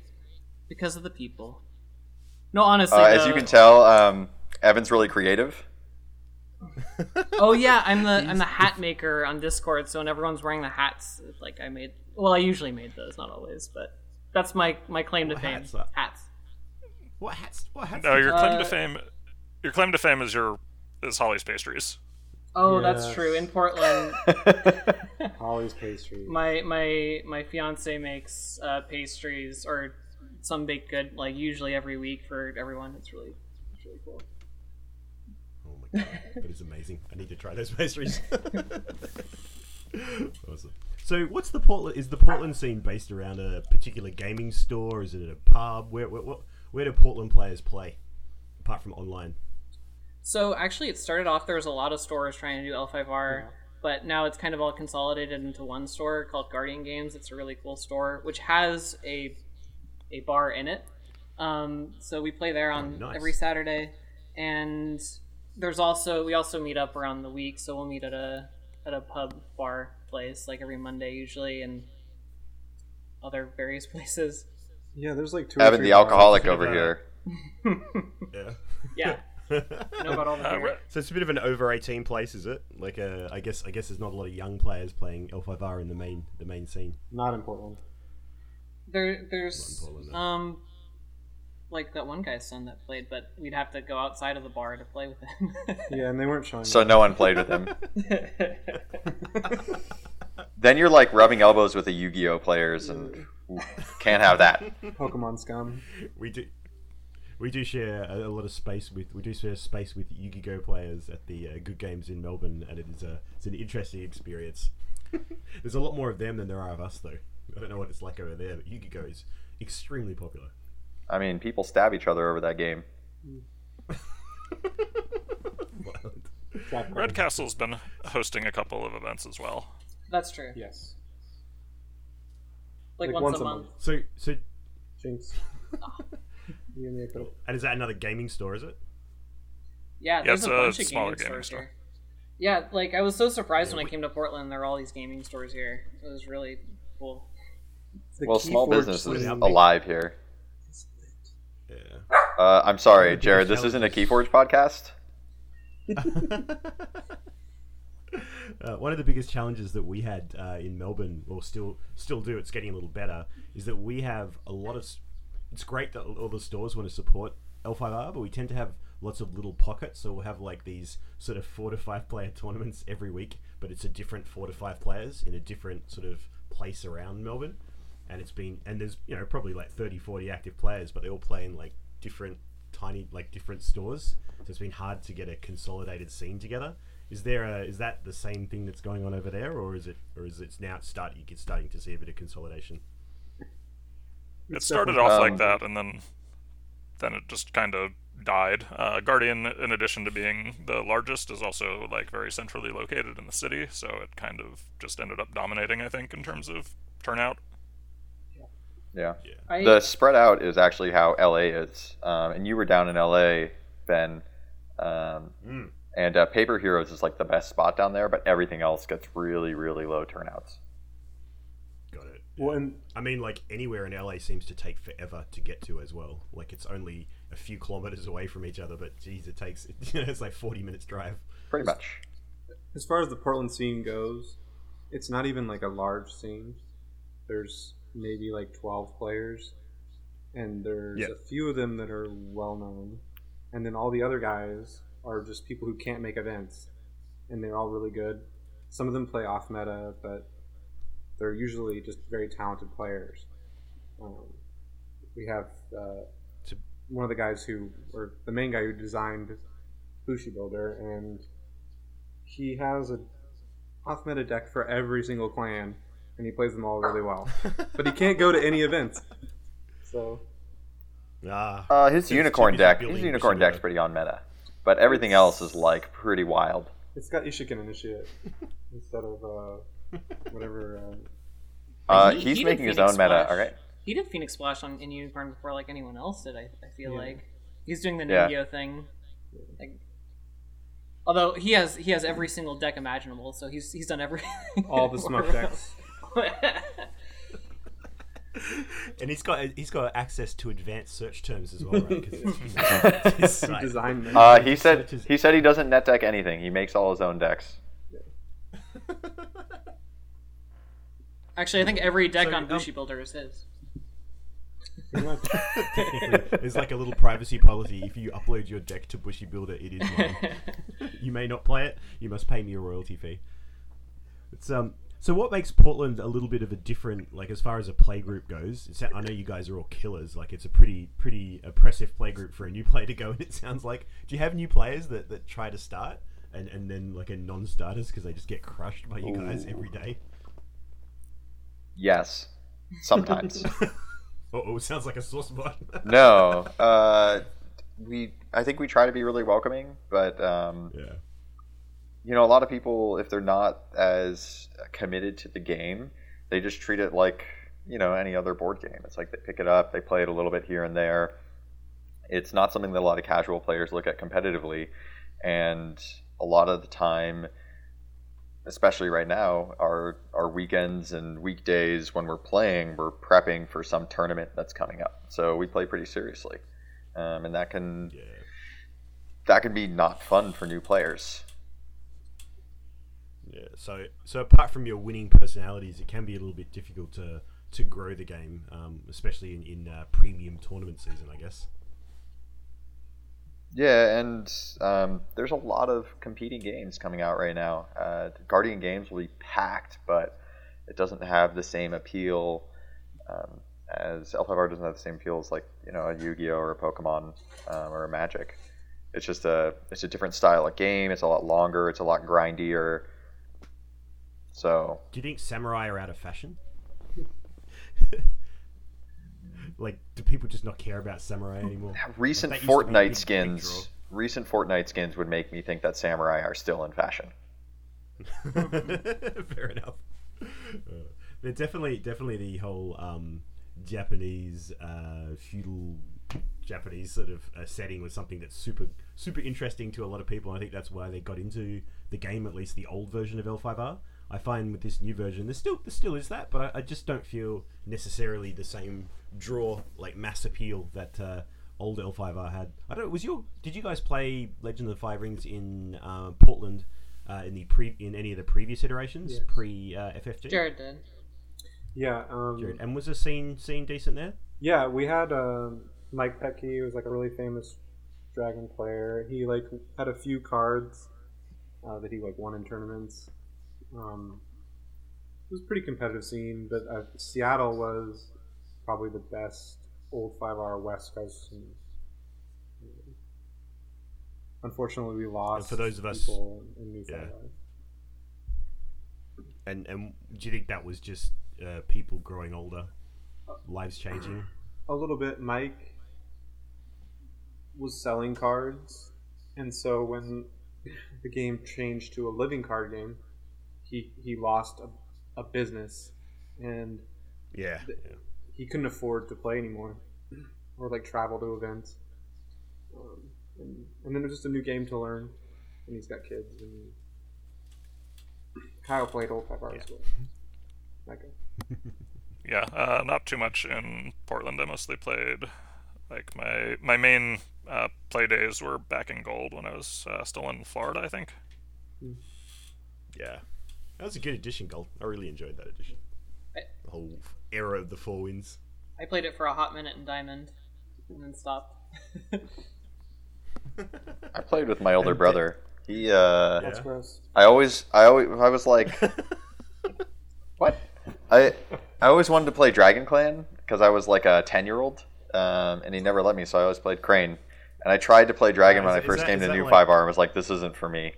Speaker 8: because of the people. No, honestly.
Speaker 6: Uh, as
Speaker 8: the-
Speaker 6: you can tell, um, Evan's really creative. [LAUGHS]
Speaker 8: oh yeah, I'm the I'm the hat maker on Discord. So when everyone's wearing the hats, like I made. Well, I usually made those, not always, but that's my my claim to
Speaker 2: What
Speaker 8: fame.
Speaker 2: hats
Speaker 8: Hats.
Speaker 2: What hats? What hats?
Speaker 9: No, your claim
Speaker 8: Uh,
Speaker 9: to fame, your claim to fame is your is Holly's pastries.
Speaker 8: Oh, that's true. In Portland, [LAUGHS]
Speaker 7: Holly's pastry.
Speaker 8: my my my fiance makes uh, pastries or some baked good like usually every week for everyone. It's really it's really cool.
Speaker 2: Oh my god, that is amazing. I need to try those pastries. [LAUGHS] awesome. So, what's the Portland? Is the Portland scene based around a particular gaming store? Is it a pub? Where where, where, where do Portland players play, apart from online?
Speaker 8: So actually, it started off there was a lot of stores trying to do L5R, but now it's kind of all consolidated into one store called Guardian Games. It's a really cool store which has a a bar in it. Um, so we play there on
Speaker 2: nice.
Speaker 8: every Saturday, and there's also we also meet up around the week. So we'll meet at a at a pub bar place like every Monday usually, and other various [LAUGHS] places.
Speaker 7: Yeah, there's like two. or
Speaker 6: Evan,
Speaker 7: three
Speaker 6: the alcoholic over here. [LAUGHS]
Speaker 2: Yeah.
Speaker 8: Yeah, [LAUGHS] I know about all the [LAUGHS]
Speaker 9: Uh. Re-
Speaker 2: So it's a bit of an over eighteen place, is it? Like, uh, I guess I guess there's not a lot of young players playing L5R in the main the main scene.
Speaker 7: Not in Portland.
Speaker 8: There, there's
Speaker 2: Portland, no.
Speaker 8: um, like that one guy's son that played, but we'd have to go outside of the bar to play with him. [LAUGHS]
Speaker 7: Yeah, and they weren't showing.
Speaker 6: So no one played with him. [LAUGHS] Then you're like rubbing elbows with the Yu-Gi-Oh players, and can't have that.
Speaker 7: Pokemon scum.
Speaker 2: We do. We do share a, a lot of space with we do share space with Yu-Gi-Oh players at the uh, Good Games in Melbourne, and it is a it's an interesting experience. [LAUGHS] There's a lot more of them than there are of us, though. I don't know what it's like over there, but Yu-Gi-Oh is extremely popular.
Speaker 6: I mean, people stab each other over that game. [LAUGHS]
Speaker 9: Red Castle's been hosting a couple of events as well.
Speaker 8: That's true.
Speaker 7: Yes.
Speaker 8: Like,
Speaker 7: Like
Speaker 8: once,
Speaker 7: once
Speaker 8: a
Speaker 7: a
Speaker 8: month.
Speaker 7: month.
Speaker 2: So so,
Speaker 7: Jinx. [LAUGHS] You and me, Echo.
Speaker 2: and is that another gaming store? Is it?
Speaker 8: Yeah,
Speaker 9: Yeah,
Speaker 8: there's
Speaker 9: it's
Speaker 8: a
Speaker 9: a
Speaker 8: bunch of
Speaker 9: smaller
Speaker 8: gaming
Speaker 9: gaming
Speaker 8: stores
Speaker 9: store.
Speaker 8: here. Yeah, like I was so surprised
Speaker 2: Yeah,
Speaker 8: when I came to Portland. There are all these gaming stores here. It was really cool.
Speaker 7: The
Speaker 6: Well, small
Speaker 7: Keyforge
Speaker 6: business is alive here.
Speaker 2: Yeah.
Speaker 6: Uh, I'm sorry,
Speaker 2: One of the
Speaker 6: Jared. This isn't a
Speaker 2: challenges-
Speaker 6: Keyforge podcast. [LAUGHS] [LAUGHS]
Speaker 2: uh, one of the biggest challenges that we had uh, in Melbourne, or still still do, it's getting a little better, is that we have a lot of. It's great that all the stores want to support L5R, but we tend to have lots of little pockets. So we'll have like these sort of four to five player [LAUGHS] tournaments every week, but it's a different four to five players in a different sort of place around Melbourne. And it's been, and there's, you know, probably like 30, 40 active players, but they all play in like different, tiny, like different stores. So it's been hard to get a consolidated scene together. Is there a, is that the same thing that's going on over there, or is it, or is it now starting, you're starting to see a bit of consolidation?
Speaker 9: It started
Speaker 7: definitely-
Speaker 9: off like
Speaker 6: Um,
Speaker 9: that, and then then it just kind of died. Uh, Guardian, in addition to being the largest, is also like very centrally located in the city, so it kind of just ended up dominating. I think in terms of turnout.
Speaker 6: Yeah.
Speaker 8: I,
Speaker 6: The spread out is actually how LA is. Um, and you were down in LA, Ben. Um,
Speaker 2: Mm.
Speaker 6: and uh, Paper Heroes is like the best spot down there, but everything else gets really, really low turnouts.
Speaker 2: Got.
Speaker 7: Well, and
Speaker 2: I mean, like anywhere in LA seems to take forever to get to as well. Like it's only a few kilometers away from each other, but geez, it takes [LAUGHS] it's like forty minutes drive.
Speaker 6: Pretty much.
Speaker 7: as far as the Portland scene goes, it's not even like a large scene. There's maybe like 12 players, and there's
Speaker 2: Yeah.
Speaker 7: a few of them that are well known, and then all the other guys are just people who can't make events, and they're all really good. Some of them play off meta, but they're usually just very talented players. Um, we have uh,
Speaker 2: To-
Speaker 7: one of the guys who, or the main guy who designed Bushi Builder, and he has a off meta deck for every single clan, and he plays them all really well. [LAUGHS] but he can't go to any events. So
Speaker 2: Ah,
Speaker 6: Uh, his unicorn deck, his unicorn deck's pretty on meta, but everything else is like pretty wild.
Speaker 7: it's got Ishiken initiate [LAUGHS] instead of uh, whatever. Uh,
Speaker 6: Uh,
Speaker 8: he-
Speaker 6: he's
Speaker 8: he
Speaker 6: making his
Speaker 8: Phoenix
Speaker 6: own meta. All right.
Speaker 8: He did Phoenix Splash on in Unicorn before like anyone else did. I, I feel
Speaker 7: Yeah.
Speaker 8: like he's doing the
Speaker 6: Yeah.
Speaker 8: Thing. Like, although he has he has every single deck imaginable, so he's he's done everything. [LAUGHS]
Speaker 7: all the smoke decks. [LAUGHS]
Speaker 2: and he's got he's got access to advanced search terms as well, right? 'Cause it's, you know, it's his
Speaker 7: He designed them.
Speaker 6: Uh, he said he said he doesn't net deck anything. He makes all his own decks. [LAUGHS]
Speaker 8: Actually, I think every deck
Speaker 2: So,
Speaker 8: on
Speaker 2: um,
Speaker 8: Builder is his.
Speaker 7: Pretty much. [LAUGHS]
Speaker 2: Technically, There's like a little privacy policy. If you upload your deck to Bushi Builder, it is mine. [LAUGHS] you may not play it. You must pay me a royalty fee. It's um. So what makes Portland a little bit of a different, like as far as a play group goes? It's, I know you guys are all killers. Like it's a pretty pretty oppressive play group for a new player to go in. It sounds like. Do you have new players that, that try to start and and then like a non-starters because they just get crushed by you guys every day?
Speaker 6: Yes, sometimes. [LAUGHS]
Speaker 2: Oh, sounds like a sore spot. [LAUGHS]
Speaker 6: no, uh, we. I think we try to be really welcoming, but um,
Speaker 2: yeah.
Speaker 6: you know, a lot of people, if they're not as committed to the game, they just treat it like you know any other board game. It's like they pick it up, they play it a little bit here and there. It's not something that a lot of casual players look at competitively, and a lot of the time, especially right now, our our weekends and weekdays when we're playing, we're prepping for some tournament that's coming up. So we play pretty seriously, um, and that can
Speaker 2: Yeah.
Speaker 6: that can be not fun for new players.
Speaker 2: Yeah. So so apart from your winning personalities, it can be a little bit difficult to to grow the game, um, especially in in uh, premium tournament season, I guess.
Speaker 6: Yeah, and um, there's a lot of competing games coming out right now. Uh, Guardian Games will be packed, but it doesn't have the same appeal um, as L5R doesn't have the same appeal as like you know a Yu-Gi-Oh or a Pokemon um, or a Magic. It's just a it's a different style of game. It's a lot longer. It's a lot grindier. So
Speaker 2: Do you think samurai are out of fashion? [LAUGHS] like, do people just not care about samurai anymore?
Speaker 6: recent
Speaker 2: Like, that used to be a big-
Speaker 6: Fortnite skins, recent Fortnite skins would make me think that samurai are still in fashion. [LAUGHS]
Speaker 2: Fair enough. Uh, they're definitely definitely the whole um, Japanese uh, feudal Japanese sort of uh, setting was something that's super super interesting to a lot of people. And I think that's why they got into the game, at least the old version of L5R. I find with this new version, there still there still is that, but I, I just don't feel necessarily the same draw like mass appeal that uh, old L5R had. I don't. Know, was your did you guys play Legend of the Five Rings in uh, Portland? Uh, in the pre in any of the previous iterations
Speaker 7: Yes.
Speaker 2: pre uh, FFG,
Speaker 8: Jared did.
Speaker 7: Yeah. Um,
Speaker 2: Jared. and was the scene scene decent there?
Speaker 7: Yeah, we had um, Mike Petke, who was like a really famous dragon player. He like had a few cards uh, that he like won in tournaments. Um, it was a pretty competitive scene, but uh, Seattle was probably the best old five hour West Coast scene. Unfortunately, we lost
Speaker 2: for those of us-
Speaker 7: people in New
Speaker 2: yeah. And and do you think that was just uh, people growing older, lives changing?
Speaker 7: a little bit mike was selling cards and so when the game changed to a living card game he he lost a, a business and
Speaker 2: Yeah.
Speaker 7: He couldn't afford to play anymore [CLEARS THROAT] or like travel to events um, and, and then it was just a new game to learn and he's got kids and [CLEARS THROAT] kyle played old five hours
Speaker 2: Yeah.
Speaker 7: well that. [LAUGHS]
Speaker 9: Yeah, uh, not too much in Portland. I mostly played like my my main uh, play days were back in gold when I was uh, still in Florida. I think.
Speaker 2: Yeah. That was a good edition, Gold. I really enjoyed that edition.
Speaker 8: I-
Speaker 2: The whole era of the four Winds.
Speaker 8: I played it for a hot minute in Diamond, and then stopped.
Speaker 6: I played with my older
Speaker 2: And-
Speaker 6: brother. He uh,
Speaker 7: that's gross
Speaker 6: I always, I always, I was like, [LAUGHS] what? I, I always wanted to play Dragon Clan because I was like a ten year old, um, and he never let me, so I always played Crane. And I tried to play Dragon
Speaker 2: Uh,
Speaker 6: when
Speaker 2: is
Speaker 6: I first
Speaker 2: that-
Speaker 6: came to
Speaker 2: that
Speaker 6: New
Speaker 2: like-
Speaker 6: Five R and was like, this isn't for me.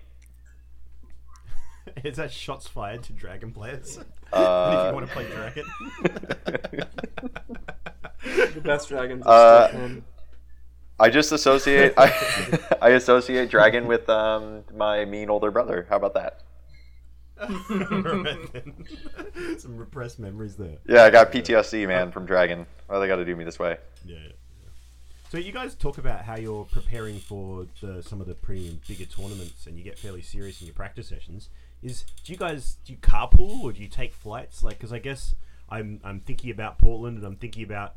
Speaker 6: [LAUGHS]
Speaker 2: Is that shots fired to dragon players? [LAUGHS] and if
Speaker 6: Uh,
Speaker 2: you want to play dragon. [LAUGHS]
Speaker 7: the best dragons
Speaker 6: Uh,
Speaker 7: uh,
Speaker 6: I just associate, I, I associate Dragon with um, my mean older brother. How about that?
Speaker 2: Alright. Some repressed memories there.
Speaker 6: Yeah, I got PTSD, man, from Dragon. Why they got to do me this way?
Speaker 2: Yeah. yeah. So you guys talk about how you're preparing for the, some of the premium bigger tournaments, and you get fairly serious in your practice sessions. Is do you guys do you carpool or do you take flights? Like, because I guess I'm I'm thinking about Portland and I'm thinking about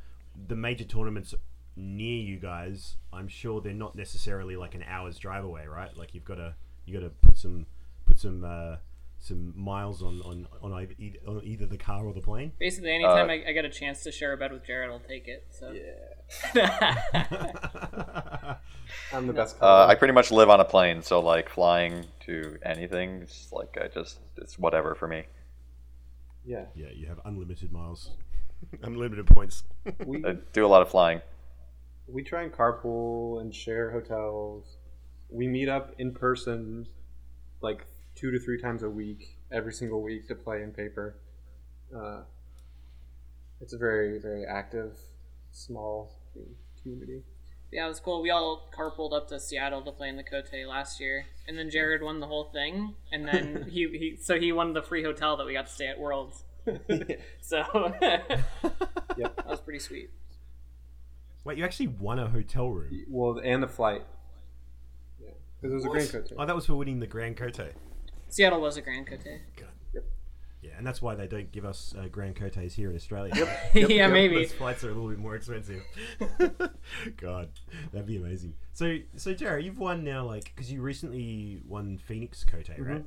Speaker 2: the major tournaments near you guys. I'm sure they're not necessarily like an hour's drive away, right? Like you've got to you got to put some put some uh, some miles on on on either, on either the car or the plane.
Speaker 8: Basically, anytime
Speaker 6: Uh,
Speaker 8: I, I get a chance to share a bed with Jared, I'll take it. So Yeah. [LAUGHS] [LAUGHS]
Speaker 7: I'm the best.
Speaker 6: Uh. I pretty much live on a plane, so like flying to anything, it's like I just it's whatever for me.
Speaker 7: yeah,
Speaker 2: yeah, you have unlimited miles, [LAUGHS] unlimited points. [LAUGHS]
Speaker 7: we
Speaker 6: I do a lot of flying.
Speaker 7: we try and carpool and share hotels. We meet up in person, like two to three times a week, every single week to play in paper. Uh, it's a very very active, small community.
Speaker 8: Yeah, it was cool. We all carpooled up to Seattle to play in the Kotei last year, and then Jared won the whole thing, and then [LAUGHS] he, he so he won the free hotel that we got to stay at Worlds. [LAUGHS] so [LAUGHS]
Speaker 7: Yep.
Speaker 8: that was pretty sweet.
Speaker 2: Wait, you actually won a hotel room?
Speaker 7: Well, and the flight. Yeah, because it was a Grand Kotei.
Speaker 2: Oh, that was for winning the Grand Kotei.
Speaker 8: Seattle was a Grand Kotei.
Speaker 2: Yeah, and that's why they don't give us uh, Grand Koteis here in Australia. [LAUGHS]
Speaker 8: yeah, maybe.
Speaker 2: Those flights are a little bit more expensive. [LAUGHS] God, that'd be amazing. So, so Jared, you've won now, like, because you recently won Phoenix Kotei, right?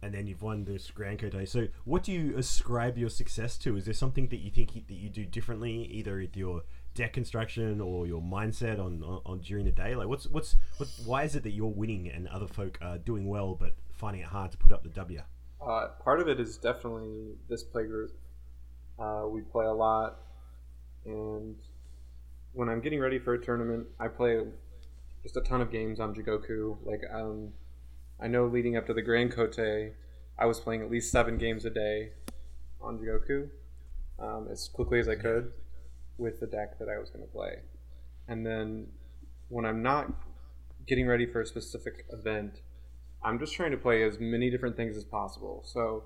Speaker 2: And then you've won this Grand Kotei. So, what do you ascribe your success to? Is there something that you think you, that you do differently, either with your deck construction or your mindset on, on, on during the day? Like, what's what's what, why is it that you're winning and other folk are doing well but finding it hard to put up the W?
Speaker 7: Uh, part of it is definitely this play group. Uh, we play a lot, and when I'm getting ready for a tournament, I play just a ton of games on Jigoku. Like, um, I know leading up to the Grand Kotei, I was playing at least seven games a day on Jigoku um, as quickly as I could with the deck that I was going to play. And then when I'm not getting ready for a specific event, I'm just trying to play as many different things as possible. So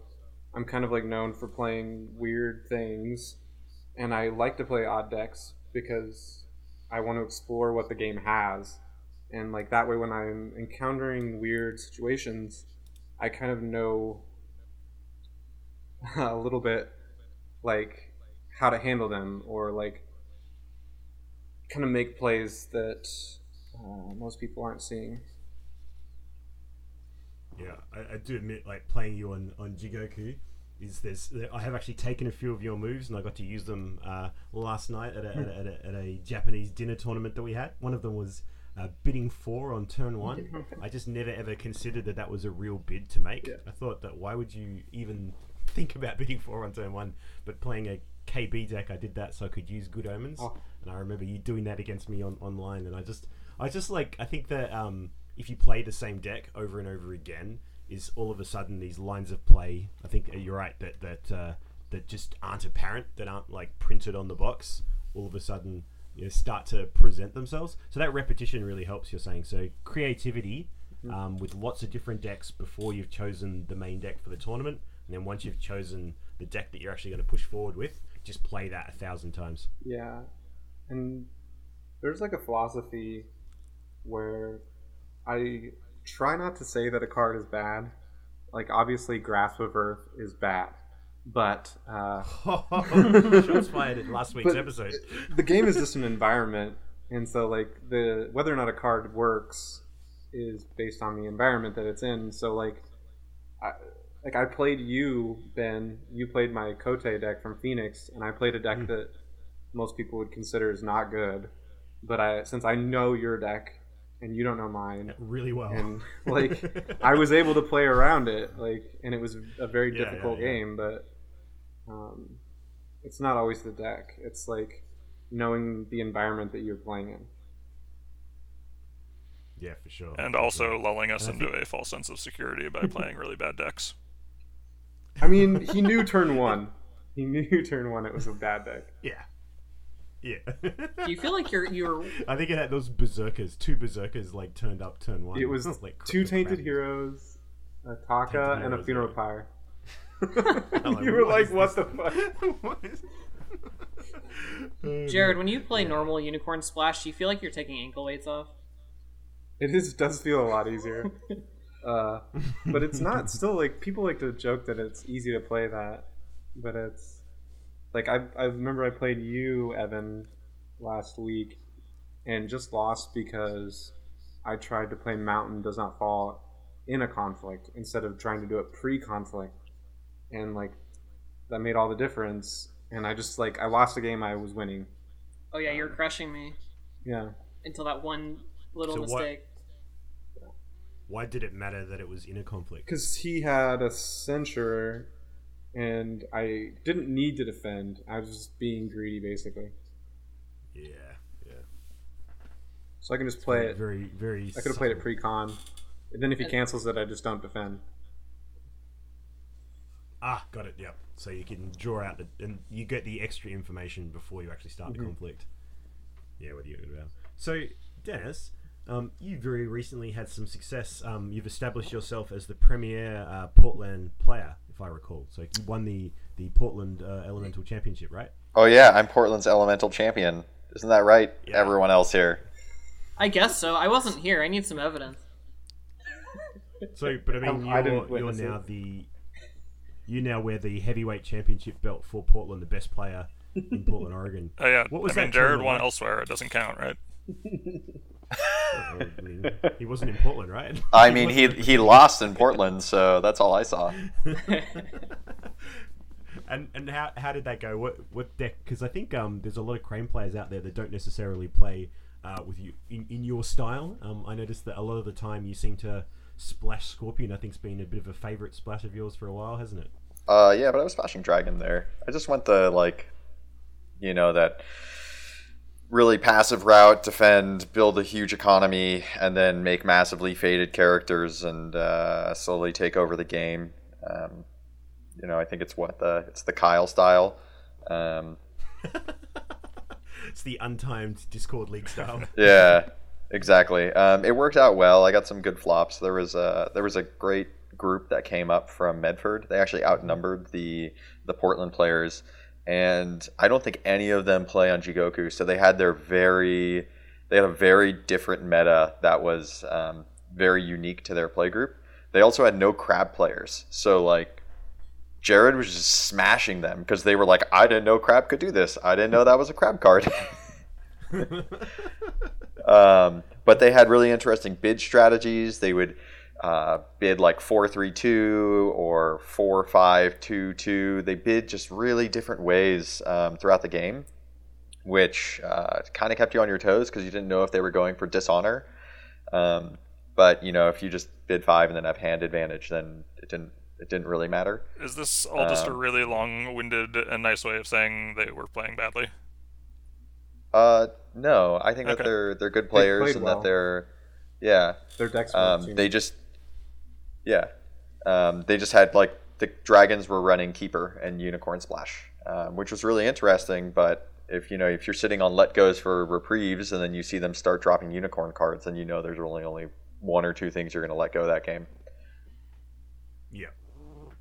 Speaker 7: I'm kind of like known for playing weird things, and I like to play odd decks because I want to explore what the game has. And like that way, when I'm encountering weird situations, I kind of know [LAUGHS] a little bit like how to handle them or like kind of make plays that uh, most people aren't seeing.
Speaker 2: Yeah, I, I do admit, like playing you on on Jigoku, is there's I have actually taken a few of your moves and I got to use them uh, last night at a, at, a, at, a, at a Japanese dinner tournament that we had. One of them was uh, bidding four on turn one. [LAUGHS] I just never ever considered that that was a real bid to make.
Speaker 7: Yeah.
Speaker 2: I thought that why would you even think about [LAUGHS] bidding four on turn one? But playing a KB deck, I did that so I could use good omens.
Speaker 7: Oh.
Speaker 2: And I remember you doing that against me on online, and I just, I just like, I think that um, if you play the same deck over and over again, is all of a sudden these lines of play. I think you're right that that uh, that just aren't apparent, that aren't like printed on the box. All of a sudden, you know, start to present themselves. So that repetition really helps. You're saying so creativity. Um, with lots of different decks before you've chosen the main deck for the tournament, and then once you've chosen the deck that you're actually going to push forward with, just play that a thousand times.
Speaker 7: Yeah, and there's like a philosophy where I try not to say that a card is bad. Like obviously, Grasp of Earth is bad, but uh,
Speaker 2: Shots fired in last week's episode.
Speaker 7: the game is just an environment, and so like the whether or not a card works is based on the environment that it's in. So like, I, like I played you, Ben. You played my Kotei deck from Phoenix, and I played a deck that most people would consider is not good. But I, since I know your deck and you don't know mine,
Speaker 2: really well.
Speaker 7: and [LAUGHS] like I was able to play around it, like, and it was a very
Speaker 2: Yeah, yeah,
Speaker 7: difficult
Speaker 2: yeah.
Speaker 7: game, but um, it's not always the deck. It's like knowing the environment that you're playing in.
Speaker 2: yeah, for sure.
Speaker 9: and also lulling us into a false sense of security by playing really bad decks. [LAUGHS]
Speaker 7: I mean, he knew turn one. He knew [LAUGHS] turn one it was a bad deck.
Speaker 2: yeah, yeah.
Speaker 8: Do you feel like you're you're [LAUGHS]
Speaker 2: I think it had those berserkers, two berserkers, like turned up turn one.
Speaker 7: It was
Speaker 2: like
Speaker 7: two tainted
Speaker 2: crap.
Speaker 7: heroes, a Taka,
Speaker 2: Tainted
Speaker 7: and a funeral
Speaker 2: yeah.
Speaker 7: pyre. [LAUGHS]
Speaker 2: Like, [LAUGHS]
Speaker 7: you were
Speaker 2: what
Speaker 7: like,
Speaker 2: is
Speaker 7: "What
Speaker 2: this?"
Speaker 7: the fuck?"
Speaker 2: What is- Oh,
Speaker 8: Jared. When you play normal unicorn splash, do you feel like you're taking ankle weights off?
Speaker 7: It is does feel a lot easier. Uh, but it's not still like people like to joke that it's easy to play that, but it's like I I remember I played you Evan last week and just lost because I tried to play Mountain Does Not Fall in a conflict instead of trying to do it pre-conflict, and like that made all the difference. And I just like I lost the game I was winning.
Speaker 8: Oh yeah, you're crushing me
Speaker 7: Yeah.
Speaker 8: until that one little
Speaker 2: So what-
Speaker 8: mistake.
Speaker 2: Why did it matter that it was in a conflict?
Speaker 7: because he had a censure and I didn't need to defend. I was just being greedy, basically.
Speaker 2: Yeah, yeah.
Speaker 7: So I can just play it.
Speaker 2: Very, very.
Speaker 7: I could have played it pre-con. And then if he cancels it, I just don't defend.
Speaker 2: Ah, got it. Yep. So you can draw out the and you get the extra information before you actually start
Speaker 7: Mhm.
Speaker 2: the conflict. Yeah, what are you talking about? So, Dennis, um, you very recently had some success. Um, you've established yourself as the premier uh, Portland player, if I recall. So you won the the Portland uh, Elemental Championship, right?
Speaker 6: Oh yeah, I'm Portland's elemental champion. Isn't that right?
Speaker 2: Yeah.
Speaker 6: Everyone else here.
Speaker 8: I guess so. I wasn't here. I need some evidence.
Speaker 2: So, but I mean,
Speaker 7: Um,
Speaker 2: you're,
Speaker 7: I
Speaker 2: you're now
Speaker 7: it.
Speaker 2: the you now wear the heavyweight championship belt for Portland, the best player in Portland, Oregon. [LAUGHS]
Speaker 9: Oh yeah,
Speaker 2: What was
Speaker 9: I mean Jared won
Speaker 2: like?
Speaker 9: elsewhere. It doesn't count, right? [LAUGHS]
Speaker 2: I mean, [LAUGHS] he wasn't in Portland, right?
Speaker 6: I mean, [LAUGHS] he he lost in Portland, so that's all I saw. [LAUGHS]
Speaker 2: and and how, how did that go? What what deck? Because I think um there's a lot of crane players out there that don't necessarily play uh, with you in, in your style. Um, I noticed that a lot of the time you seem to splash Scorpion. I think's been a bit of a favorite splash of yours for a while, hasn't it?
Speaker 6: Uh, yeah, but I was splashing dragon there. I just went the like, you know, that really passive route, defend, build a huge economy, and then make massively faded characters and uh, slowly take over the game. Um, you know, I think it's what the it's the Kyle style. Um, [LAUGHS]
Speaker 2: It's the untimed Discord League style. [LAUGHS]
Speaker 6: yeah, exactly. Um, it worked out well. I got some good flops. There was a there was a great group that came up from Medford. They actually outnumbered the the Portland players, and I don't think any of them play on Jigoku. So they had their very they had a very different meta that was um, very unique to their play group. They also had no crab players. So like Jared was just smashing them because they were like, I didn't know crab could do this. I didn't know that was a crab card. [LAUGHS] [LAUGHS] um, but they had really interesting bid strategies. They would uh, bid like four three two or four five two two. They bid just really different ways um, throughout the game, which uh, kind of kept you on your toes because you didn't know if they were going for dishonor. Um, but you know, if you just bid five and then have hand advantage, then it didn't it didn't really matter.
Speaker 9: Is this all just a
Speaker 6: Um,
Speaker 9: really long-winded and nice way of saying they were playing badly?
Speaker 6: Uh, no, I think that they're they're good players
Speaker 7: played
Speaker 6: and
Speaker 7: well.
Speaker 6: that they're yeah.
Speaker 7: Their decks were
Speaker 6: Um, they just yeah, um, they just had like the dragons were running keeper and unicorn splash, um, which was really interesting. But if you know if you're sitting on let goes for reprieves and then you see them start dropping unicorn cards, then you know there's only only one or two things you're going to let go that game.
Speaker 2: Yeah,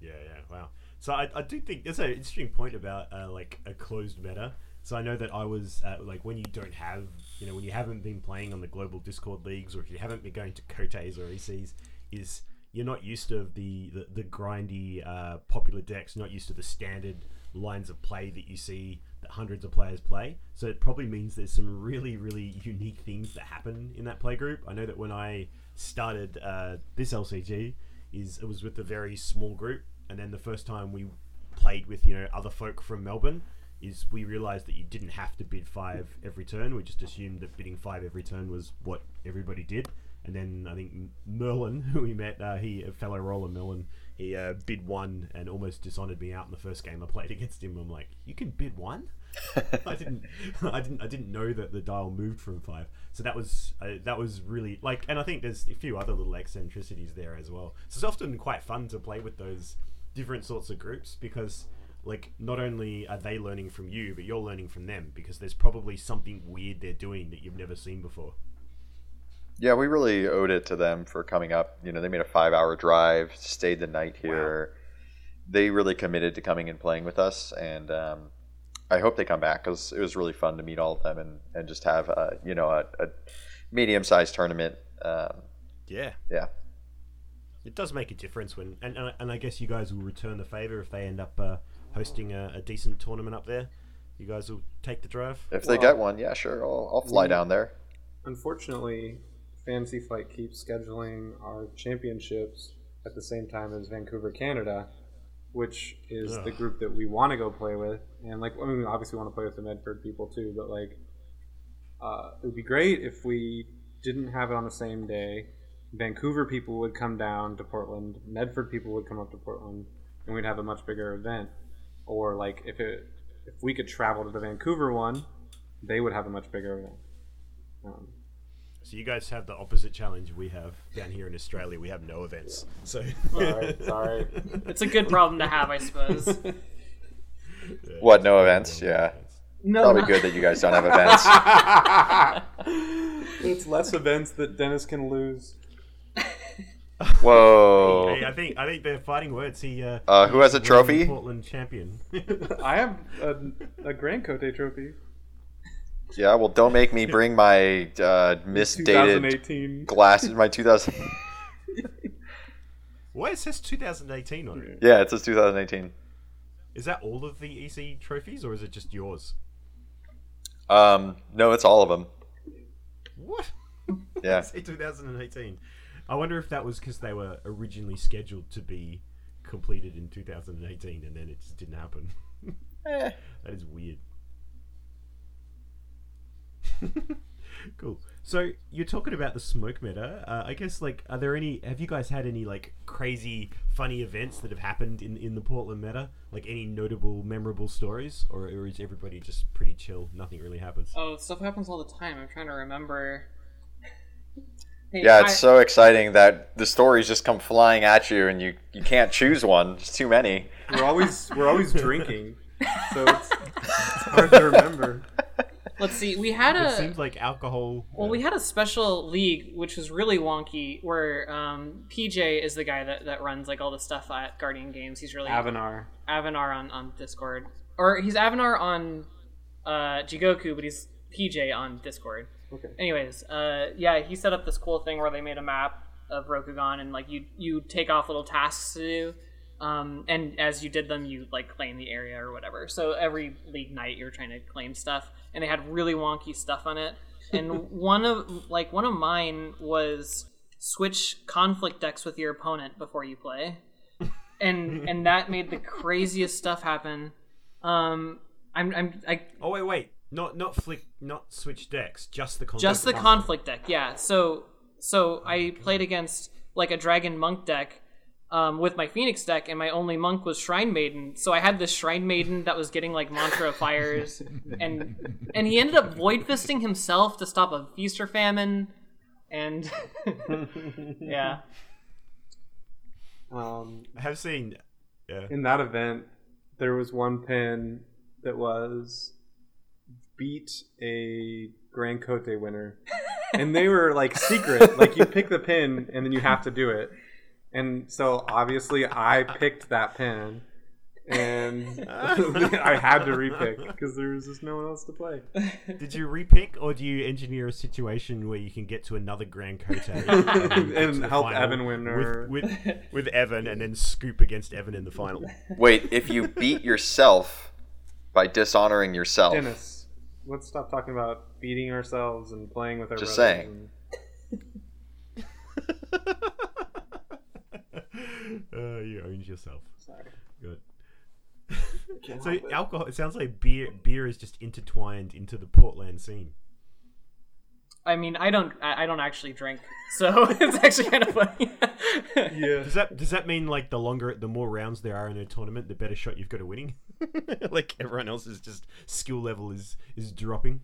Speaker 2: yeah, yeah. Wow. So I, I do think there's an interesting point about uh, like a closed meta. So I know that I was uh, like when you don't have, you know, when you haven't been playing on the global Discord leagues, or if you haven't been going to Koteis or ECs, is you're not used to the the, the grindy uh, popular decks, not used to the standard lines of play that you see that hundreds of players play. So it probably means there's some really really unique things that happen in that play group. I know that when I started uh, this LCG, is it was with a very small group, and then the first time we played with you know other folk from Melbourne, is we realized that you didn't have to bid five every turn. We just assumed that bidding five every turn was what everybody did. And then I think Merlin, [LAUGHS] who we met, uh, he a fellow roller Merlin, he uh, bid one and almost dishonored me out in the first game I played [LAUGHS] against him. I'm like, you can bid one? [LAUGHS] I didn't, I didn't, I didn't know that the dial moved from five. So that was uh, that was really like, and I think there's a few other little eccentricities there as well. So it's often quite fun to play with those different sorts of groups because like not only are they learning from you, but you're learning from them because there's probably something weird they're doing that you've never seen before.
Speaker 6: Yeah, we really owed it to them for coming up. You know, they made a five-hour drive, stayed the night here. They really committed to coming and playing with us, and um, I hope they come back because it was really fun to meet all of them and, and just have a you know a, a medium-sized tournament. Um,
Speaker 2: Yeah,
Speaker 6: yeah,
Speaker 2: it does make a difference when, and and I- and I guess you guys will return the favor if they end up uh, hosting a, a decent tournament up there? You guys will take the drive.
Speaker 6: If they get one, yeah, sure, I'll, I'll fly down there.
Speaker 7: Unfortunately, Fantasy Flight keeps scheduling our championships at the same time as Vancouver, Canada, which is the group that we want to go play with. And like, I mean, we obviously want to play with the Medford people too, but like, uh, it would be great if we didn't have it on the same day. Vancouver people would come down to Portland, Medford people would come up to Portland, and we'd have a much bigger event. Or like, if it if we could travel to the Vancouver one, they would have a much bigger event. Um,
Speaker 2: So you guys have the opposite challenge we have down here in Australia. We have no events. So
Speaker 7: sorry, sorry. [LAUGHS]
Speaker 8: It's a good problem to have, I suppose. [LAUGHS]
Speaker 6: What, no events? Yeah.
Speaker 8: No,
Speaker 6: Probably
Speaker 8: not-
Speaker 6: good that you guys don't have events. [LAUGHS]
Speaker 7: it's less events that Dennis can lose.
Speaker 6: Whoa.
Speaker 2: Hey, I think I think they're fighting words. He uh,
Speaker 6: Uh, who has a trophy?
Speaker 2: Portland champion.
Speaker 7: I have a, a Grand Kotei trophy.
Speaker 6: Yeah, well, don't make me [LAUGHS] bring my uh, misdated
Speaker 7: 2018.
Speaker 6: glasses. My 2000. [LAUGHS]
Speaker 2: Why it says 2018 on it?
Speaker 6: yeah, it says 2018.
Speaker 2: Is that all of the EC trophies, or is it just yours?
Speaker 6: Um, no, it's all of them.
Speaker 2: What?
Speaker 6: Yeah. [LAUGHS]
Speaker 2: Say 2018. I wonder if that was because they were originally scheduled to be completed in 2018, and then it just didn't happen.
Speaker 6: Eh.
Speaker 2: That is weird. [LAUGHS] cool. So you're talking about the smoke meta. Uh, I guess like, are there any? Have you guys had any like crazy, funny events that have happened in in the Portland meta? Like any notable, memorable stories, or, or is everybody just pretty chill? Nothing really happens.
Speaker 8: Oh, stuff happens all the time. I'm trying to remember. [LAUGHS] Hey,
Speaker 6: Yeah, it's
Speaker 8: I-
Speaker 6: so exciting that the stories just come flying at you, and you, you can't choose one. There's too many.
Speaker 7: We're always we're always [LAUGHS] drinking, so it's, it's hard to remember.
Speaker 8: Let's see. We had a.
Speaker 2: It
Speaker 8: a
Speaker 2: seems like alcohol.
Speaker 8: well,
Speaker 2: uh,
Speaker 8: we had a special league which was really wonky, where um, PJ is the guy that, that runs like all the stuff at Guardian Games. He's really
Speaker 7: Avanar.
Speaker 8: Avanar on, on Discord, or he's Avanar on uh, Jigoku, but he's PJ on Discord.
Speaker 7: Okay.
Speaker 8: Anyways, uh, yeah, he set up this cool thing where they made a map of Rokugan, and like you you take off little tasks to do, um, and as you did them, you like claim the area or whatever. So every league night, you're trying to claim stuff, and they had really wonky stuff on it. And [LAUGHS] one of like one of mine was switch conflict decks with your opponent before you play and [LAUGHS] and that made the craziest stuff happen. Um, I'm I'm I
Speaker 2: Oh wait, wait. Not not flick, not switch decks. Just the conflict.
Speaker 8: just the conflict deck, yeah. So so I played against like a dragon monk deck. Um, with my Phoenix deck, and my only monk was Shrine Maiden. So I had this Shrine Maiden that was getting like Mantra of Fires, [LAUGHS] and and he ended up void fisting himself to stop a feast or famine, and [LAUGHS] yeah,
Speaker 7: Um,
Speaker 2: I have seen. Yeah.
Speaker 7: in that event, there was one pin that was beat a Grand Cote winner, and they were like secret. like you pick the pin and then you have to do it. And so obviously I picked that pin, and [LAUGHS] [LAUGHS] I had to repick because there was just no one else to play.
Speaker 2: Did you repick, or do you engineer a situation where you can get to another Grand Kotei [LAUGHS] and,
Speaker 7: And help Evan win, or-
Speaker 2: with, with with Evan, and then scoop against Evan in the final?
Speaker 6: Wait, if you beat yourself by dishonoring yourself,
Speaker 7: Dennis, let's stop talking about beating ourselves and playing with our
Speaker 6: Just saying.
Speaker 7: and- [LAUGHS]
Speaker 2: uh, you owned yourself.
Speaker 7: Sorry.
Speaker 2: Good. [LAUGHS] So
Speaker 7: it.
Speaker 2: alcohol. It sounds like beer. Beer is just intertwined into the Portland scene.
Speaker 8: I mean, I don't, I I don't actually drink, so [LAUGHS] it's actually kind of funny.
Speaker 7: Yeah.
Speaker 2: Does that does that mean like the longer, the more rounds there are in a tournament, the better shot you've got at winning? like everyone else's just skill level is is dropping.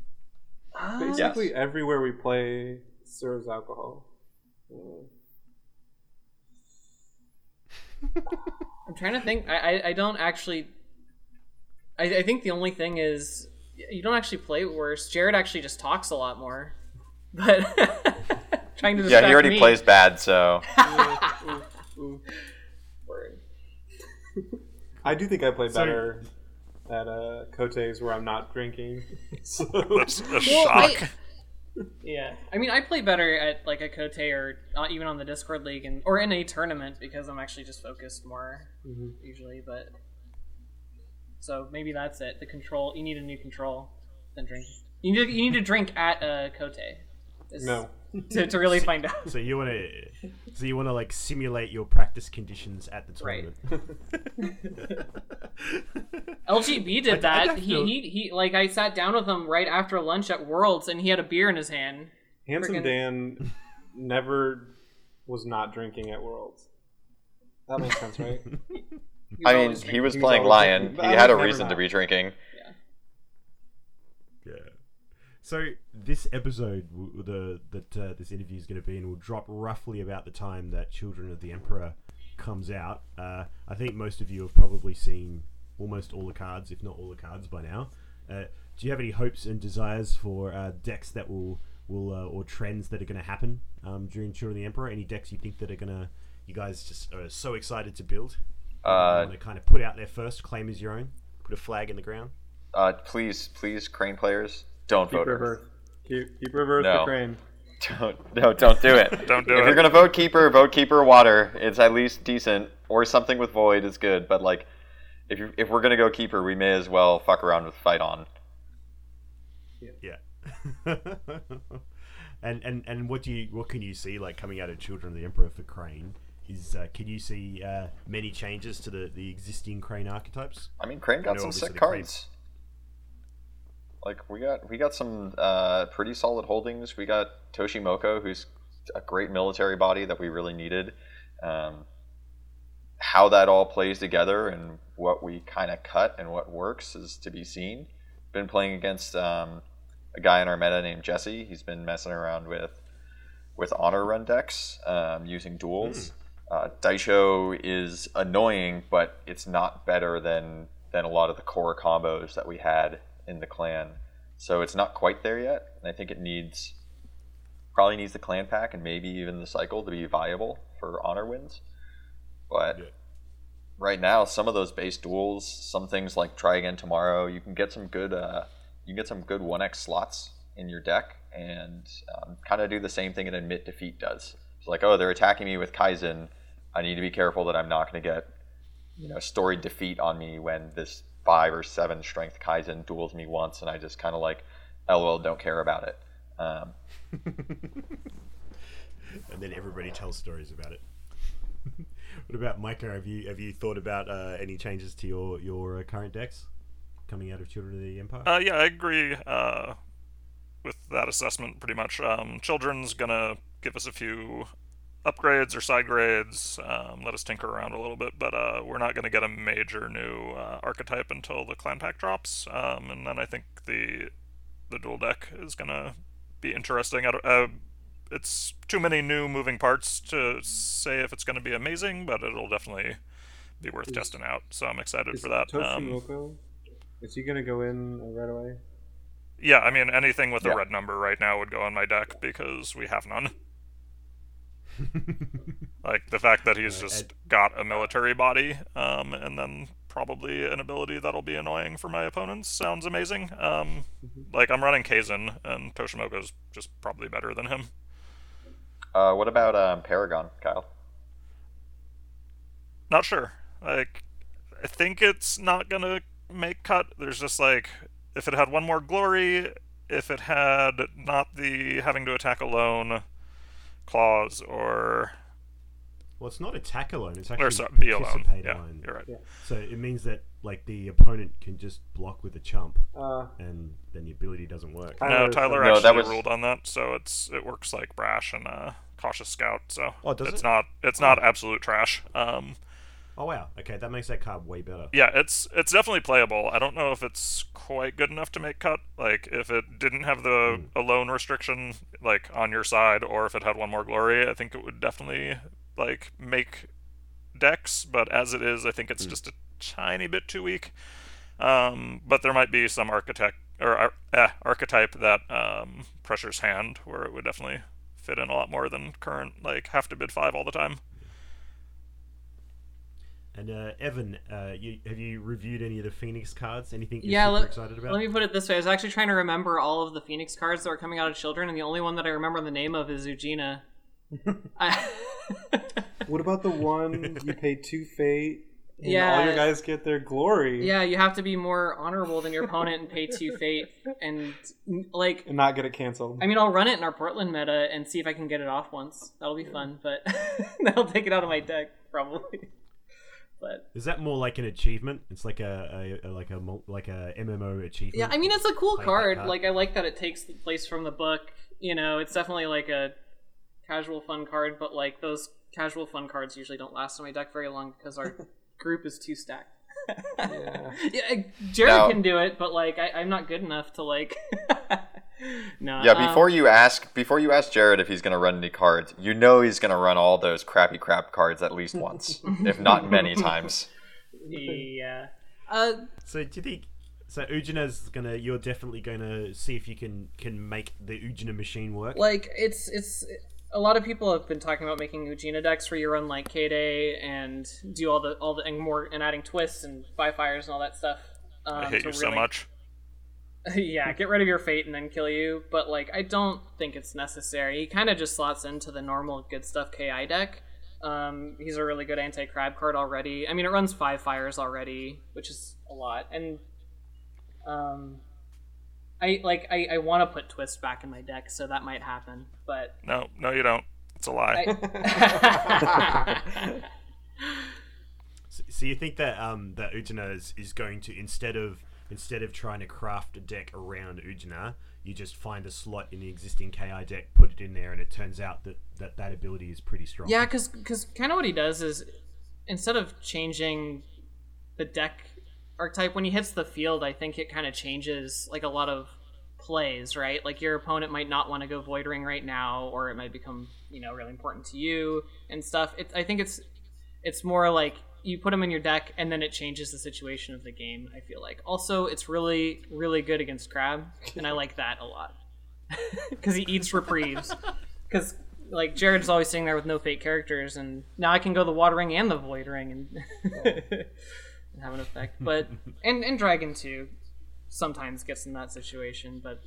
Speaker 7: Basically, everywhere we play serves alcohol. Uh,
Speaker 8: I'm trying to think. I, I, I don't actually. I, I think the only thing is you don't actually play worse. Jared actually just talks a lot more, [LAUGHS] but [LAUGHS] trying to
Speaker 6: yeah, he already
Speaker 8: me.
Speaker 6: plays bad, so [LAUGHS]
Speaker 8: Word.
Speaker 7: I do think I play
Speaker 2: So-
Speaker 7: better at uh, Koteis where I'm not drinking. So
Speaker 9: That's a
Speaker 8: Well,
Speaker 9: shock.
Speaker 8: I- yeah, I mean, I play better at like a Kotei or uh, even on the Discord league and or in a tournament because I'm actually just focused more
Speaker 7: Mm-hmm.
Speaker 8: usually. But So maybe that's it. The control. You need a new control. Then drink. You need you need to drink at a Kotei. This-
Speaker 7: No. [LAUGHS]
Speaker 8: To, to really find out.
Speaker 2: So you want to, [LAUGHS] so you want to like simulate your practice conditions at the
Speaker 8: Right.
Speaker 2: tournament. [LAUGHS]
Speaker 8: LGB
Speaker 2: I-
Speaker 8: did
Speaker 2: I
Speaker 8: that.
Speaker 2: got
Speaker 8: he, he he like I sat down with him right after lunch at Worlds, and he had a beer in his hand.
Speaker 7: Handsome
Speaker 8: Friggin-
Speaker 7: Dan never was not drinking at Worlds. That makes sense, right?
Speaker 6: I mean,
Speaker 8: always
Speaker 6: he was
Speaker 7: He
Speaker 6: playing
Speaker 7: always
Speaker 6: Lion. He had a
Speaker 7: was never
Speaker 6: reason to be drinking.
Speaker 2: So this episode, the that uh, this interview is going to be in, will drop roughly about the time that Children of the Emperor comes out. Uh, I think most of you have probably seen almost all the cards, if not all the cards, by now. Uh, do you have any hopes and desires for uh, decks that will will uh, or trends that are going to happen um, during Children of the Emperor? Any decks you think that are going to you guys just are so excited to build?
Speaker 6: Uh,
Speaker 2: to kind of put out there first, claim as your own, put a flag in the ground.
Speaker 6: Uh, please, please, Crane players, don't
Speaker 7: Keep
Speaker 6: vote Earth.
Speaker 7: River. Keep, keep River
Speaker 6: No.
Speaker 7: for Crane. [LAUGHS]
Speaker 6: Don't, no, don't do it. [LAUGHS]
Speaker 9: Don't do
Speaker 6: if
Speaker 9: it.
Speaker 6: If you're gonna vote keeper, vote keeper water. It's at least decent, or something with void is good. But like, if you if we're gonna go keeper, we may as well fuck around with fight on.
Speaker 2: Yeah. [LAUGHS] and and and what do you what can you see like coming out of Children of the Emperor for Crane? Is uh, can you see uh, many changes to the, the existing Crane archetypes?
Speaker 6: I mean, Crane got some sick
Speaker 2: the Crane-
Speaker 6: cards. Like we got we got some uh, pretty solid holdings. We got Toshimoko, who's a great military body that we really needed. Um, how that all plays together and what we kind of cut and what works is to be seen. Been playing against um, a guy in our meta named Jesse. He's been messing around with with honor run decks um, using duels. Uh, Daisho is annoying, but it's not better than than a lot of the core combos that we had in the clan. So it's not quite there yet. And I think it needs probably needs the clan pack and maybe even the cycle to be viable for honor wins. But
Speaker 2: Yeah.
Speaker 6: right now, some of those base duels, some things like try again tomorrow, you can get some good uh, you can get some good one X slots in your deck and um, kind of do the same thing an admit defeat does. It's like, oh, they're attacking me with Kaezin. I need to be careful that I'm not going to get you know storied defeat on me when this five or seven strength Kaezin duels me once, and I just kind of like, lol, don't care about it. Um, [LAUGHS]
Speaker 2: And then everybody tells stories about it. [LAUGHS] what about Micah? Have you have you thought about uh, any changes to your your uh, current decks coming out of Children of the Empire?
Speaker 9: Uh, yeah, I agree uh, with that assessment pretty much. Um, Children's gonna give us a few upgrades or side grades, um, let us tinker around a little bit, but uh, we're not gonna get a major new uh, archetype until the clan pack drops, um, and then I think the the duel deck is gonna be interesting. Uh, it's too many new moving parts to say if it's gonna be amazing, but it'll definitely be worth
Speaker 7: Is-
Speaker 9: testing out. So I'm excited for that. Um,
Speaker 7: is he gonna go in uh, right away?
Speaker 9: Yeah, I mean anything with
Speaker 6: Yeah.
Speaker 9: a red number right now would go on my deck because we have none. [LAUGHS] Like the fact that he's
Speaker 2: Uh,
Speaker 9: just
Speaker 2: Ed-
Speaker 9: got a military body, um, and then probably an ability that'll be annoying for my opponents sounds amazing. Um, like I'm running Kaezin, and Toshimoko's just probably better than him.
Speaker 6: uh, what about um, Paragon, Kyle?
Speaker 9: Not sure. Like, I think it's not gonna make cut. There's just like, if it had one more glory, if it had not the having to attack alone clause, or
Speaker 2: well, it's not attack alone; it's
Speaker 9: or
Speaker 2: actually
Speaker 9: so, be alone. Yeah,
Speaker 2: alone.
Speaker 9: you're right.
Speaker 2: So it means that like the opponent can just block with a chump,
Speaker 7: Uh,
Speaker 2: and then the ability doesn't work.
Speaker 7: I-
Speaker 9: No,
Speaker 7: Tyler-
Speaker 9: Tyler
Speaker 6: No,
Speaker 9: actually
Speaker 6: that was-
Speaker 9: ruled on that, so it's it works like brash and uh, cautious scout. So
Speaker 2: Oh, does
Speaker 9: it's
Speaker 2: it?
Speaker 9: not it's not absolute trash. Um,
Speaker 2: Oh wow, okay, that makes that card way better.
Speaker 9: yeah, it's it's definitely playable. I don't know if it's quite good enough to make cut. Like if it didn't have the
Speaker 2: Hmm.
Speaker 9: alone restriction like on your side, or if it had one more glory, I think it would definitely like make decks. But as it is, I think it's just a tiny bit too weak. Um, but there might be some architect or eh, archetype that um, pressures hand where it would definitely fit in a lot more than current like have to bid five all the time.
Speaker 2: And uh, Evan, uh, you, have you reviewed any of the Phoenix cards? Anything you're
Speaker 8: Yeah,
Speaker 2: super
Speaker 8: let,
Speaker 2: excited about?
Speaker 8: let me put it this way. I was actually trying to remember all of the Phoenix cards that were coming out of Children, and the only one that I remember the name of is Ugina. [LAUGHS] I... [LAUGHS]
Speaker 7: what about the one you pay two fate And
Speaker 8: Yeah.
Speaker 7: all your guys get their glory.
Speaker 8: Yeah, you have to be more honorable than your opponent and pay two fate and like
Speaker 7: And not get it canceled.
Speaker 8: I mean, I'll run it in our Portland meta and see if I can get it off once. That'll be fun, but [LAUGHS] that'll take it out of my deck probably. But
Speaker 2: Is that more like an achievement? It's like a, a, a like a like a MMO achievement.
Speaker 8: yeah, I mean, it's a cool
Speaker 2: Like
Speaker 8: card.
Speaker 2: card.
Speaker 8: Like I like that it takes the place from the book. You know, it's definitely like a casual fun card, but like those casual fun cards usually don't last in my deck very long because our [LAUGHS] group is too stacked.
Speaker 7: Yeah. [LAUGHS]
Speaker 8: yeah, Jared
Speaker 6: Now-
Speaker 8: can do it, but like I, I'm not good enough to like. [LAUGHS] no.
Speaker 6: Yeah,
Speaker 8: um,
Speaker 6: before you ask, before you ask Jared if he's gonna run any cards, you know he's gonna run all those crappy crap cards at least once, [LAUGHS] if not many times.
Speaker 8: Yeah. Uh,
Speaker 2: So do you think? So Ujina's gonna. You're definitely gonna see if you can can make the Ujina machine work.
Speaker 8: like it's it's a lot of people have been talking about making Ujina decks where you run like Kaede and do all the all the and more and adding twists and five fires and all that stuff. Um,
Speaker 9: I hate
Speaker 8: to
Speaker 9: you so much. [LAUGHS]
Speaker 8: yeah, get rid of your fate and then kill you. But like, I don't think it's necessary. He kind of just slots into the normal good stuff Ki deck. Um, he's a really good anti crab card already. I mean, it runs five fires already, which is a lot. And um, I like I, I want to put twist back in my deck, so that might happen. But
Speaker 9: No, no, you don't. It's a lie.
Speaker 8: I, [LAUGHS] [LAUGHS]
Speaker 2: So, so you think that um that Ujina is, is going to instead of instead of trying to craft a deck around Ujina, you just find a slot in the existing Ki deck, put it in there, and it turns out that that, that ability is pretty strong.
Speaker 8: Yeah, because kind of what he does is instead of changing the deck archetype when he hits the field, I think it kind of changes like a lot of plays, right? Like your opponent might not want to go Void Ring right now, or it might become you know really important to you and stuff. It, I think it's it's more like you put him in your deck and then it changes the situation of the game. I feel like also it's really really good against Crab, and I [LAUGHS] like that a lot [LAUGHS] because he eats reprieves. Because like Jared's always sitting there with no fake characters, and now I can go the Water Ring and the Void Ring and, and [LAUGHS] have an effect. But and and Dragon too sometimes gets in that situation, but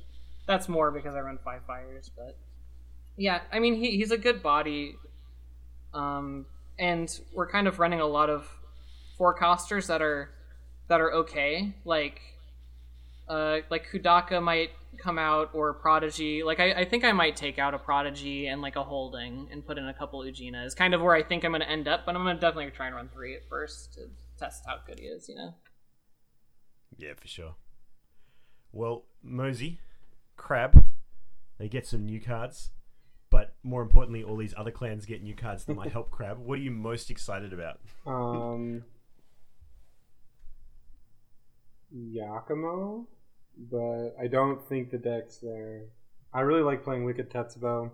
Speaker 8: that's more because I run five fires. But yeah, I mean he, he's a good body, um, and we're kind of running a lot of forecasters that are that are okay, like uh, like Kudaka might come out or Prodigy. Like I, I think I might take out a Prodigy and like a Holding and put in a couple Ujina. Is kind of where I think I'm to end up, but I'm to definitely try and run three at first to test how good he is. You know.
Speaker 2: Yeah, for sure. Well, Mosey, Crab, they get some new cards, but more importantly, all these other clans get new cards that might [LAUGHS] help Crab. What are you most excited about?
Speaker 7: Um, Yakamo, but I don't think the deck's there. I really like playing Wicked Tetsubo,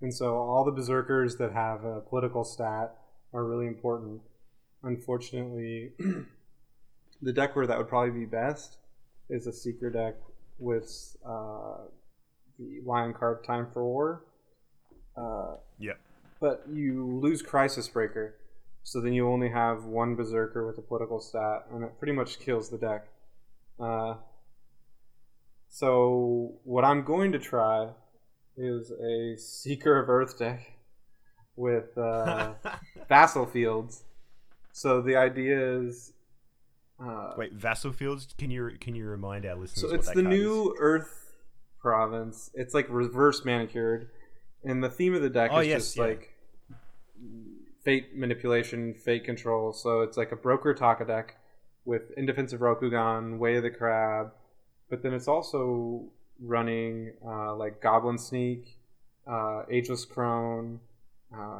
Speaker 7: and so all the berserkers that have a political stat are really important. Unfortunately, [CLEARS THROAT] the deck where that would probably be best is a secret deck with uh, the Lion Carved Time for War. Uh,
Speaker 2: Yep.
Speaker 7: but you lose Crisis Breaker, so then you only have one Berserker with a political stat, and it pretty much kills the deck. Uh, so what I'm going to try is a Seeker of Earth deck with uh, [LAUGHS] Vassal Fields. So the idea is. Uh,
Speaker 2: Wait, Vassal Fields. Can you can you remind our listeners?
Speaker 7: so it's the new Earth province. It's like reverse manicured, and the theme of the deck
Speaker 2: Oh,
Speaker 7: is
Speaker 2: yes,
Speaker 7: just
Speaker 2: yeah.
Speaker 7: like fate manipulation, fate control. So it's like a broker Taka deck with indefensive Rokugan, Way of the Crab, but then it's also running uh, like Goblin Sneak, uh, Ageless Crone,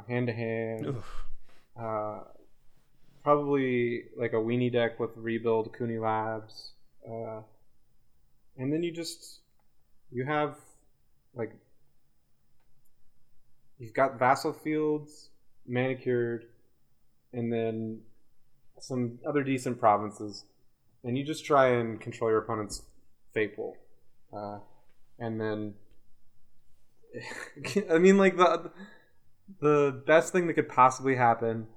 Speaker 7: Hand to Hand. Uh, probably like a weenie deck with rebuild Kuni Labs, uh, and then you just you have like you've got Vassal Fields manicured, and then some other decent provinces, and you just try and control your opponent's fate pool, uh, and then [LAUGHS] I mean like the the best thing that could possibly happen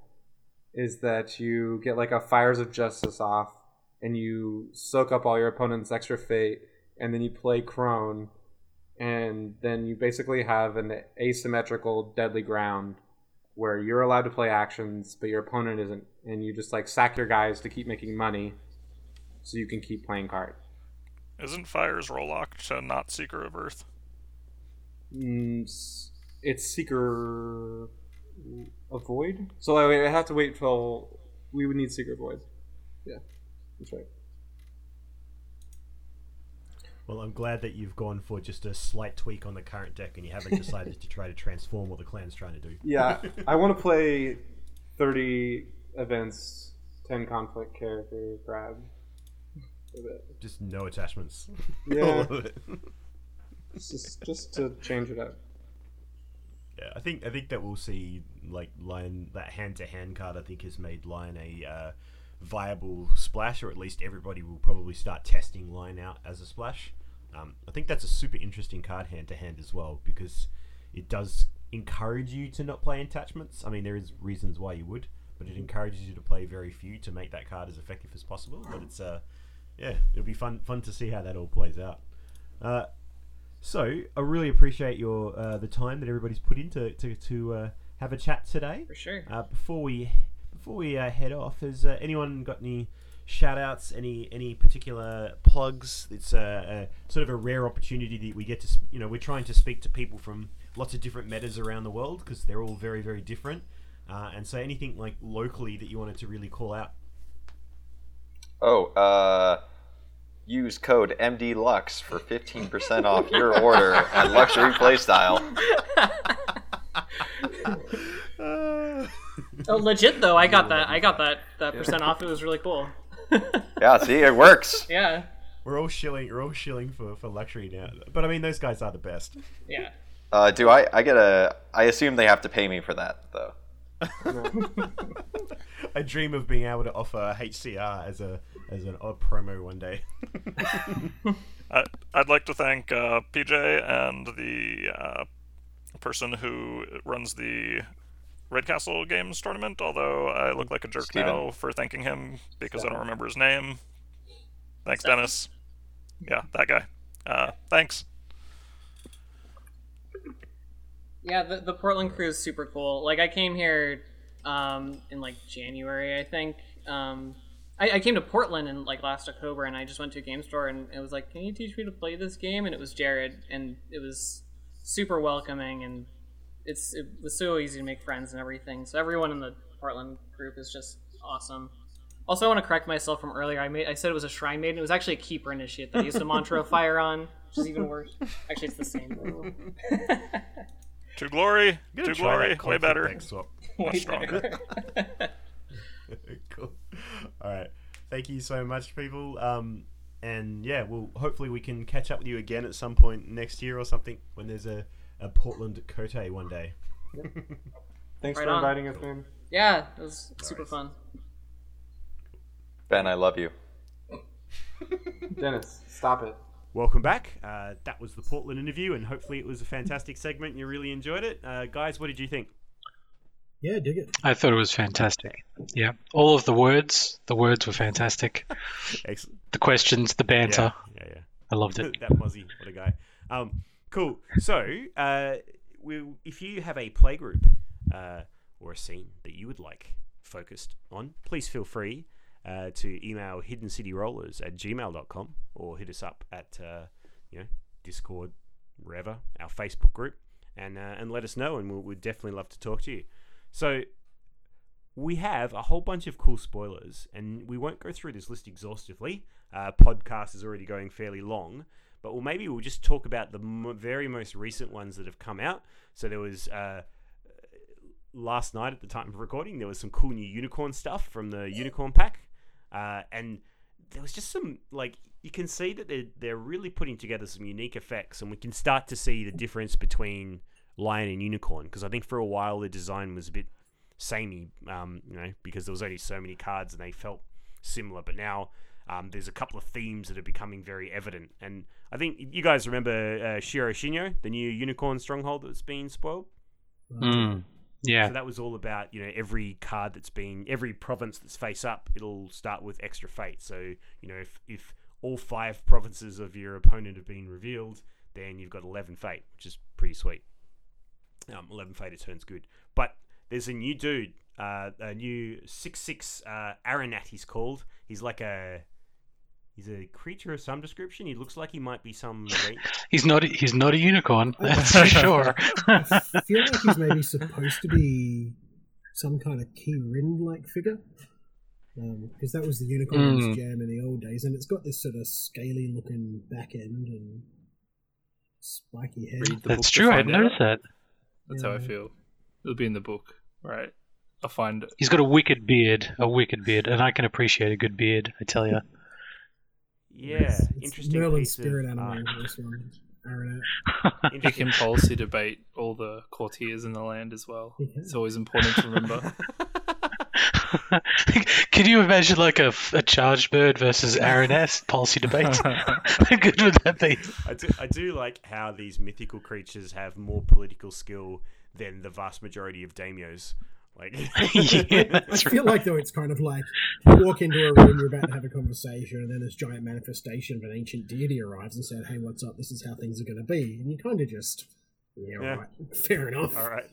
Speaker 7: is that you get like a fires of justice off and you soak up all your opponent's extra fate and then you play crone and then you basically have an asymmetrical deadly ground where you're allowed to play actions, but your opponent isn't, and you just like sack your guys to keep making money, so you can keep playing cards
Speaker 9: Isn't Fire's role locked to not Seeker of Earth?
Speaker 7: Mm, it's Seeker of Void. So I would have to wait till we would need Seeker of Void. Yeah, that's right.
Speaker 2: Well, I'm glad that you've gone for just a slight tweak on the current deck and you haven't decided to try to transform what the clan's trying to do. [LAUGHS]
Speaker 7: Yeah, I want to play thirty events, ten conflict character grab. A bit.
Speaker 2: Just no attachments. [LAUGHS]
Speaker 7: Yeah. Just just to change it up.
Speaker 2: Yeah, I think I think that we'll see like Lion that hand to hand card. I think has made Lion a uh, viable splash, or at least everybody will probably start testing Lion out as a splash. Um, I think that's a super interesting card hand to hand as well because it does encourage you to not play attachments. I mean, there is reasons why you would, but it encourages you to play very few to make that card as effective as possible. But it's uh, yeah, it'll be fun fun to see how that all plays out. Uh, so I really appreciate your uh, the time that everybody's put into to, to uh, have a chat today.
Speaker 8: For sure.
Speaker 2: Uh, before we before we uh, head off, has uh, anyone got any shout outs? Any any particular plugs? It's a, a sort of a rare opportunity that we get to you know we're trying to speak to people from lots of different metas around the world because they're all very very different. Uh, and so anything like locally that you wanted to really call out.
Speaker 6: Oh, uh, use code MDLux for 15% off your order at Luxury Playstyle. [LAUGHS]
Speaker 8: Oh, legit though, I got that. I got that that percent off. It was really cool. [LAUGHS]
Speaker 6: Yeah, see, it works.
Speaker 8: Yeah,
Speaker 2: We're all shilling. We're all shilling for, for luxury now. But I mean, those guys are the best.
Speaker 8: yeah.
Speaker 6: Uh, do I? I get a. I assume they have to pay me for that, though. [LAUGHS]
Speaker 2: I dream of being able to offer HCR as a as an odd promo one day. [LAUGHS]
Speaker 9: I, I'd like to thank uh, PJ and the uh, person who runs the Red Castle Games tournament, although I look like a jerk
Speaker 6: Steven.
Speaker 9: now for thanking him because I don't remember his name. Thanks, Dennis. Yeah, that guy. Uh, thanks.
Speaker 8: Yeah, the, the Portland crew is super cool. Like I came here um, in like January, I think. Um, I, I came to Portland in like last October, and I just went to a game store, and it was like, "Can you teach me to play this game?" And it was Jared, and it was super welcoming, and it's it was so easy to make friends and everything. So everyone in the Portland group is just awesome. Also, I want to correct myself from earlier. I made I said it was a shrine maiden. It was actually a keeper initiate that I used a mantra of fire on, which is even worse. Actually, it's the same. [LAUGHS]
Speaker 9: To glory,
Speaker 2: I'm gonna
Speaker 9: glory,
Speaker 2: that
Speaker 9: way better,
Speaker 2: deck swap.
Speaker 9: much stronger. [LAUGHS]
Speaker 2: cool. All right. Thank you so much, people. Um, and yeah, well, hopefully we can catch up with you again at some point next year or something when there's a, a Portland Kotei one day. [LAUGHS]
Speaker 7: Thanks
Speaker 8: Right
Speaker 7: for
Speaker 8: on.
Speaker 7: inviting us, man.
Speaker 8: yeah, it was super
Speaker 2: Nice.
Speaker 8: fun.
Speaker 6: Ben, I love you. [LAUGHS]
Speaker 7: Dennis, stop it.
Speaker 2: Welcome back. Uh, that was the Portland interview, and hopefully it was a fantastic segment. You really enjoyed it, uh, guys. What did you think?
Speaker 3: Yeah, dig it.
Speaker 4: I thought it was fantastic. Yeah, all of the words, the words were fantastic. [LAUGHS]
Speaker 2: Excellent.
Speaker 4: The questions, the banter,
Speaker 2: Yeah, yeah, yeah.
Speaker 4: I loved it.
Speaker 2: that Muzzy, what a guy. Um, cool. So, uh, we, if you have a playgroup uh, or a scene that you would like focused on, please feel free uh, to email hiddencityrollers at gmail.com or hit us up at, uh, you know, Discord, wherever, our Facebook group, and, uh, and let us know, and we'll, we'd definitely love to talk to you. So, we have a whole bunch of cool spoilers, and we won't go through this list exhaustively. Uh, podcast is already going fairly long, but well, maybe we'll just talk about the m- very most recent ones that have come out. So there was uh, last night at the time of recording, there was some cool new unicorn stuff from the unicorn pack, uh, and there was just some like you can see that they're they're really putting together some unique effects, and we can start to see the difference between lion and unicorn because I think for a while the design was a bit samey, um, you know, because there was only so many cards and they felt similar. But now um, there's a couple of themes that are becoming very evident, and I think you guys remember uh, Shiro Shinjo, the new unicorn stronghold that's been spoiled.
Speaker 4: Mm, yeah,
Speaker 2: So that was all about you know every card that's been every province that's face up, it'll start with extra fate. So you know if if all five provinces of your opponent have been revealed, then you've got eleven fate, which is pretty sweet. Um, eleven fate it turns good, but there's a new dude, uh, a new six six uh, Aranat. He's called. He's like a he's a creature of some description. He looks like he might be some.
Speaker 4: He's not. He's not a unicorn. [LAUGHS] That's for sure.
Speaker 3: I feel like he's maybe supposed to be some kind of Kirin like figure. Because that was the unicorn's
Speaker 4: Mm.
Speaker 3: jam in the old days, and it's got this sort of scaly looking back end and spiky head.
Speaker 5: Read the book
Speaker 4: That's true. I
Speaker 5: find
Speaker 4: noticed that.
Speaker 5: That's how I feel. It'll be in the book, right? I'll find it.
Speaker 4: He's got a wicked beard. A wicked beard, and I can appreciate a good beard. I tell you.
Speaker 2: Yeah,
Speaker 3: It's- it's
Speaker 2: interesting
Speaker 3: Merlin's
Speaker 2: piece
Speaker 3: spirit
Speaker 2: of
Speaker 3: animal.
Speaker 2: art.
Speaker 3: This one, Aranat.
Speaker 5: He can policy debate all the courtiers in the land as well.
Speaker 3: He can.
Speaker 5: It's always important to remember. [LAUGHS] [LAUGHS]
Speaker 4: can you imagine like a, a charged bird versus Aranes policy debate? [LAUGHS] How good would that be?
Speaker 2: I do, I do like how these mythical creatures have more political skill than the vast majority of daimios. Like, [LAUGHS] [LAUGHS]
Speaker 4: Yeah,
Speaker 3: I
Speaker 4: that's
Speaker 3: feel like though it's kind of like you walk into a room, you're about to have a conversation, and then this giant manifestation of an ancient deity arrives and said, "Hey, what's up? This is how things are going to be," and you kind of just, yeah,
Speaker 2: Yeah.
Speaker 3: right, [LAUGHS] fair enough.
Speaker 2: all right.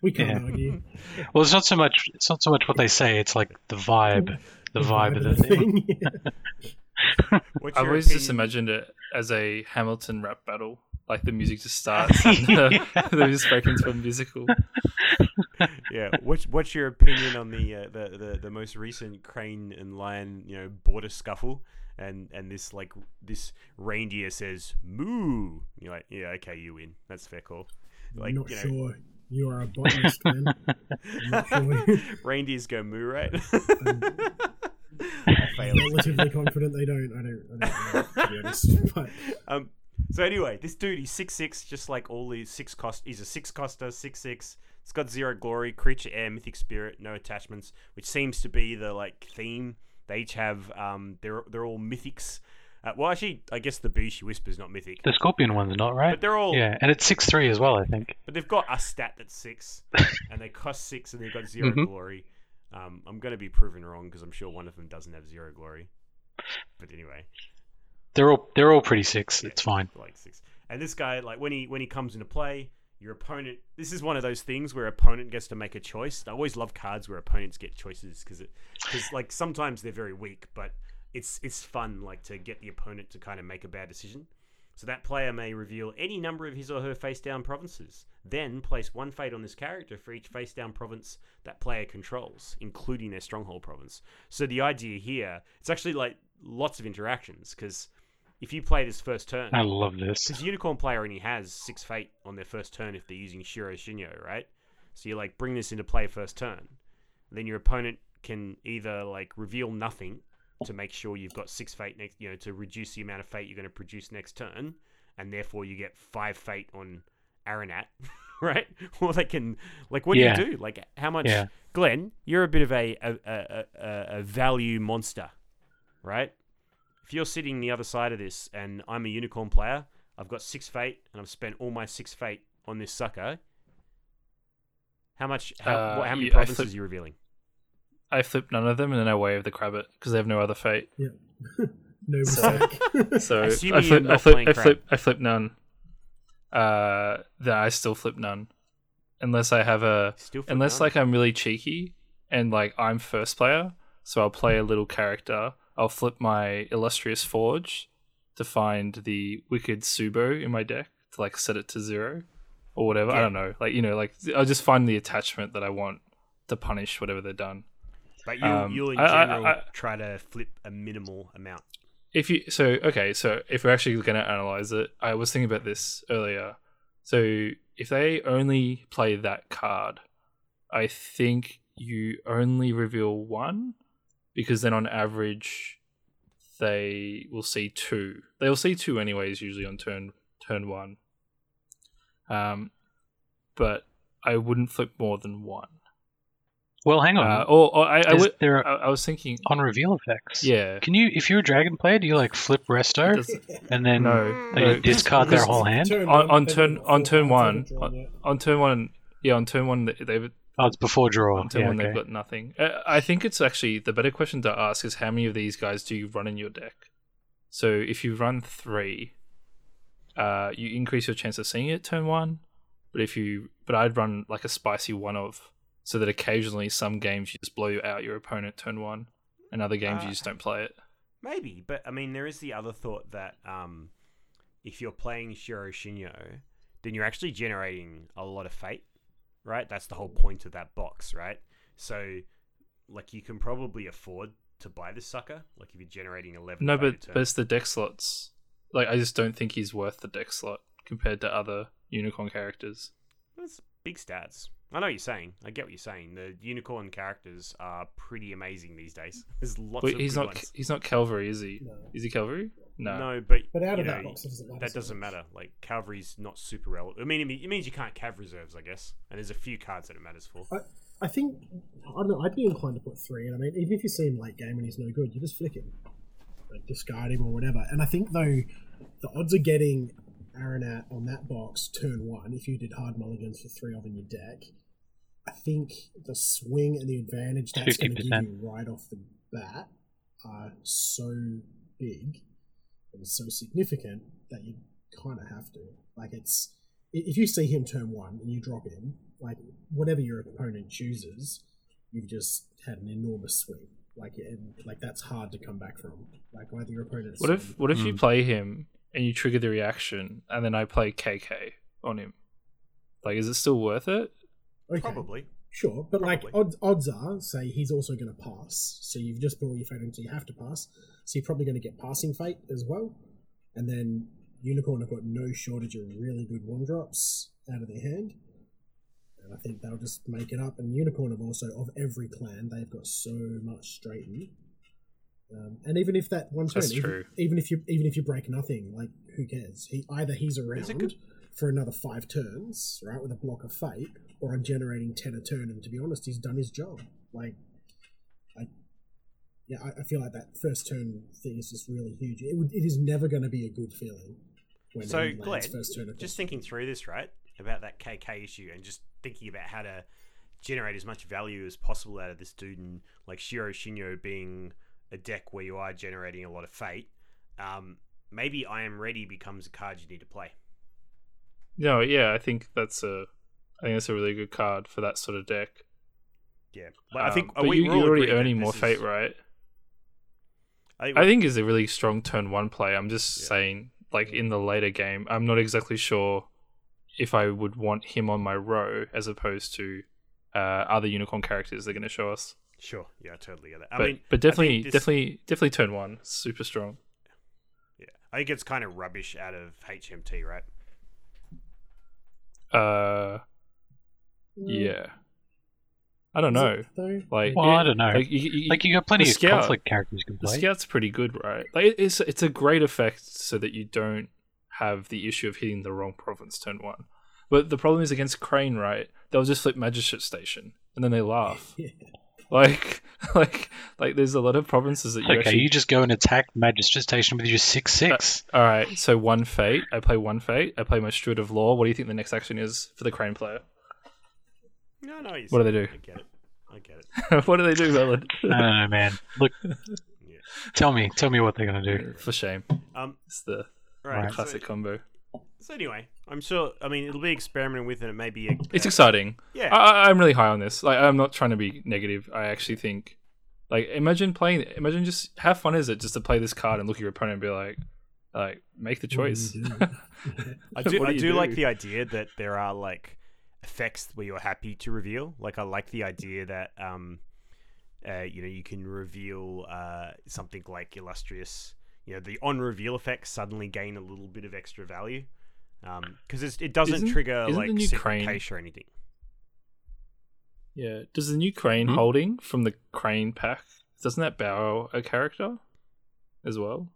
Speaker 3: We can't
Speaker 4: Yeah.
Speaker 3: argue.
Speaker 4: Well, it's not so much. It's not so much what they say. It's like the vibe. The vibe of the thing.
Speaker 3: yeah.
Speaker 2: What's
Speaker 5: I've
Speaker 2: your
Speaker 5: always just imagined it as a Hamilton rap battle. Like the music just starts and uh, [LAUGHS] [LAUGHS] they just break into a musical.
Speaker 2: yeah. What's what's your opinion on the, uh, the the the most recent crane and lion you know border scuffle? And and this like this reindeer says moo. You're like, yeah, okay, you win. That's a fair call. Like,
Speaker 3: not
Speaker 2: you know,
Speaker 3: sure. You are a botanist, man. Sure. [LAUGHS]
Speaker 2: reindeers go moo, right?
Speaker 3: I'm relatively confident they don't. I don't. I don't know, to be honest. But
Speaker 2: Um. So anyway, this dude, he's six six, just like all these six cost. He's a six coster, six six. It's got zero glory, creature, air, mythic spirit, no attachments, which seems to be the like theme. They each have um. They're they're all mythics. Uh, well, actually, I guess the Bushi Whisper's not mythic,
Speaker 4: The scorpion one's not right.
Speaker 2: but they're all.
Speaker 4: Yeah, and it's six three as well. I think.
Speaker 2: But they've got a stat that's six, [LAUGHS] and they cost six, and they've got 0
Speaker 4: Mhm.
Speaker 2: glory. Um, I'm going to be proven wrong because I'm sure one of them doesn't have zero glory. But anyway,
Speaker 4: They're all they're all pretty six.
Speaker 2: Yeah,
Speaker 4: It's fine.
Speaker 2: Like six. And this guy, like when he when he comes into play, your opponent. This is one of those things where opponent gets to make a choice. I always love cards where opponents get choices because it because like sometimes they're very weak, but it's it's fun like to get the opponent to kind of make a bad decision. So that player may reveal any number of his or her face down provinces. Then place one fate on this character for each face down province that player controls, including their stronghold province. So the idea here, it's actually like lots of interactions because if you play this first turn,
Speaker 4: I love this.
Speaker 2: because Unicorn player only has six fate on their first turn if they're using Shiro Shinjo, right? So you like bring this into play first turn. Then your opponent can either like reveal nothing to make sure you've got six fate next, you know, to reduce the amount of fate you're going to produce next turn, and therefore you get five fate on Aranat, [LAUGHS] right? [LAUGHS] Or they can like, what
Speaker 4: Yeah.
Speaker 2: do you do? Like, how much?
Speaker 4: Yeah.
Speaker 2: Glenn, you're a bit of a a, a, a, a value monster, right? If you're sitting the other side of this and I'm a unicorn player, I've got six fate and I've spent all my six fate on this sucker. How much? How,
Speaker 5: Uh,
Speaker 2: what, how many
Speaker 5: you-
Speaker 2: provinces
Speaker 5: flip-
Speaker 2: are you revealing?
Speaker 5: I flip none of them and then I wave the crabbit because they have no other fate.
Speaker 3: yeah, [LAUGHS] no
Speaker 5: So-
Speaker 3: mistake. [LAUGHS]
Speaker 5: So I flip, I flip, I flip, I flip none. Uh, then I still flip none, unless I have a,
Speaker 2: Still flip
Speaker 5: unless
Speaker 2: none?
Speaker 5: like I'm really cheeky and like I'm first player, so I'll play a little character. I'll flip my illustrious forge to find the wicked Subo in my deck to like set it to zero or whatever. I don't know, like you know, like I'll just find the attachment that I want to punish whatever they've done.
Speaker 2: But you,
Speaker 5: um,
Speaker 2: you'll in
Speaker 5: I- I-
Speaker 2: general
Speaker 5: I-
Speaker 2: try to flip a minimal amount.
Speaker 5: if you so okay so if we're actually going to analyze it i was thinking about this earlier so if they only play that card i think you only reveal one because then on average they will see two. They will see two anyways usually on turn turn one. Um but i wouldn't flip more than one.
Speaker 4: Well, hang on.
Speaker 5: uh, or, or I, I,
Speaker 4: Is
Speaker 5: would,
Speaker 4: there
Speaker 5: I, I was thinking
Speaker 4: on reveal effects?
Speaker 5: yeah.
Speaker 4: Can you, if you're a dragon player, do you like flip resto [LAUGHS] and then
Speaker 5: no,
Speaker 4: they
Speaker 5: no,
Speaker 4: discard their
Speaker 5: because-
Speaker 4: whole hand?
Speaker 3: Turn
Speaker 5: on, on turn on turn one on, on turn one yeah on turn one they- they've
Speaker 4: Oh, it's before draw.
Speaker 5: on turn
Speaker 4: Yeah,
Speaker 5: one
Speaker 4: okay.
Speaker 5: they've got nothing Uh, i think it's actually the better question to ask is how many of these guys do you run in your deck so if you run three uh you increase your chance of seeing it turn one but if you but i'd run like a spicy one of so that occasionally some games you just blow out your opponent turn one, and other games
Speaker 2: Uh,
Speaker 5: you just don't play it.
Speaker 2: Maybe, but I mean, there is the other thought that um, if you're playing Shiro Shinjo, then you're actually generating a lot of fate, right? That's the whole point of that box, right? So, like, you can probably afford to buy this sucker. Like, if you're generating eleven.
Speaker 5: No, but but it's the deck slots. Like I just don't think he's worth the deck slot compared to other unicorn characters.
Speaker 2: That's big stats. I know what you're saying. I get what you're saying. The unicorn characters are pretty amazing these days. There's lots
Speaker 5: Wait,
Speaker 2: of
Speaker 5: he's
Speaker 2: good
Speaker 5: not
Speaker 2: ones.
Speaker 5: he's not Calvary, is he?
Speaker 3: No.
Speaker 5: Is he Calvary? No.
Speaker 2: No, but
Speaker 3: But out
Speaker 2: you
Speaker 3: of that box, it doesn't matter.
Speaker 2: that
Speaker 3: so
Speaker 2: doesn't
Speaker 3: much.
Speaker 2: matter. Like cavalry's not super relevant. I mean, it means you can't cav reserves, I guess. And there's a few cards that it matters for.
Speaker 3: I, I think I don't know. I'd be inclined to put three. And I mean, even if you see him late game and he's no good, you just flick him, like discard him or whatever. And I think though, the odds of getting Aranat on that box turn one, if you did hard mulligans for three of in your deck, I think the swing and the advantage that's going to give you right off the bat are so big and so significant that you kind of have to. Like it's if you see him turn one and you drop him, like whatever your opponent chooses, you've just had an enormous swing. Like and, like that's hard to come back from. Like either your opponent.
Speaker 5: What if what if you hmm. play him and you trigger the reaction, and then I play KK on him? Like, is it still worth it?
Speaker 3: okay,
Speaker 2: Probably.
Speaker 3: Sure, but like odds odds are say he's also going to pass. So you've just brought your fate into you have to pass. So you're probably going to get passing fate as well, and then unicorn have got no shortage of really good one drops out of their hand. And I think they'll just make it up. And Unicorn have also, of every clan, they've got so much straighten. Um, and even if that one turn, even, even if you even if you break nothing, like who cares? He either he's around
Speaker 2: good?
Speaker 3: for another five turns, right, with a block of fate, or I'm generating ten a turn. And to be honest, he's done his job. Like, I, yeah, I, I feel like that first turn thing is just really huge. It, would, it is never going to be a good feeling. When
Speaker 2: So, Glenn,
Speaker 3: first turn across
Speaker 2: just thinking through this, right, about that KK issue and just thinking about how to generate as much value as possible out of this dude and like Shiro Shinjo being a deck where you are generating a lot of fate, um, maybe I Am Ready becomes a card you need to play.
Speaker 5: No, yeah, I think that's a, I think that's a really good card for that sort of deck.
Speaker 2: Yeah. But I think
Speaker 5: Um, but
Speaker 2: we,
Speaker 5: you,
Speaker 2: we're
Speaker 5: you're already earning more fate,
Speaker 2: is-
Speaker 5: right?
Speaker 2: I,
Speaker 5: I think is a really strong turn one play. I'm just
Speaker 2: Yeah.
Speaker 5: saying, like in the later game, I'm not exactly sure if I would want him on my row as opposed to uh, other unicorn characters they're going to show us.
Speaker 2: Sure. Yeah, I totally get it. I
Speaker 5: but
Speaker 2: mean,
Speaker 5: but definitely
Speaker 2: this-
Speaker 5: definitely definitely turn one super strong.
Speaker 2: Yeah. I think it's kind of rubbish out of HMT, right?
Speaker 5: Uh, yeah. I don't know.
Speaker 3: though?
Speaker 5: Like,
Speaker 4: Well, I don't know.
Speaker 5: Like, you, you-
Speaker 4: Like you got plenty
Speaker 5: the
Speaker 4: of
Speaker 5: scout-
Speaker 4: conflict characters you can
Speaker 5: The
Speaker 4: play.
Speaker 5: scout's pretty good, right? Like, it's it's a great effect so that you don't have the issue of hitting the wrong province turn one. But the problem is against Crane, right? They'll just flip Magistrate Station and then they laugh. [LAUGHS]
Speaker 3: Yeah.
Speaker 5: Like, [LAUGHS] like, like. There's a lot of provinces that you
Speaker 4: okay,
Speaker 5: actually.
Speaker 4: you just go and attack Magistrate Station with your six uh, six.
Speaker 5: All right, so one fate. I play one fate. I play my Steward of Law. What do you think the next action is for the Crane player?
Speaker 2: No, no. you
Speaker 5: What do they do?
Speaker 2: I get it. I get it. [LAUGHS]
Speaker 5: what do they do, Bellad?
Speaker 4: I don't know, man. Look, [LAUGHS]
Speaker 2: Yeah.
Speaker 4: tell me, tell me what they're gonna do.
Speaker 5: For shame,
Speaker 2: Um,
Speaker 5: it's the
Speaker 2: right.
Speaker 4: Right.
Speaker 5: classic
Speaker 2: So,
Speaker 5: combo.
Speaker 2: so anyway, I'm sure. I mean, it'll be experimenting with, and it may be. A,
Speaker 5: It's
Speaker 2: uh,
Speaker 5: exciting.
Speaker 2: Yeah.
Speaker 5: I, I- I'm really high on this. Like, I'm not trying to be negative. I actually think, like, imagine playing. Imagine just how fun is it just to play this card and look at your opponent and be like, like, make the
Speaker 3: What do
Speaker 5: choice. [LAUGHS]
Speaker 3: do?
Speaker 2: I do. I
Speaker 5: do
Speaker 2: do, like the idea that there are like effects where you're happy to reveal. Like I like the idea that um, uh, you know, you can reveal uh something like illustrious. You know, the on reveal effects suddenly gain a little bit of extra value. Um, because it doesn't
Speaker 5: Isn't-
Speaker 2: trigger
Speaker 5: isn't
Speaker 2: like
Speaker 5: the new crane-
Speaker 2: or anything.
Speaker 5: Yeah. Does the new crane
Speaker 4: Hmm?
Speaker 5: holding from the crane pack doesn't that bow a character as well?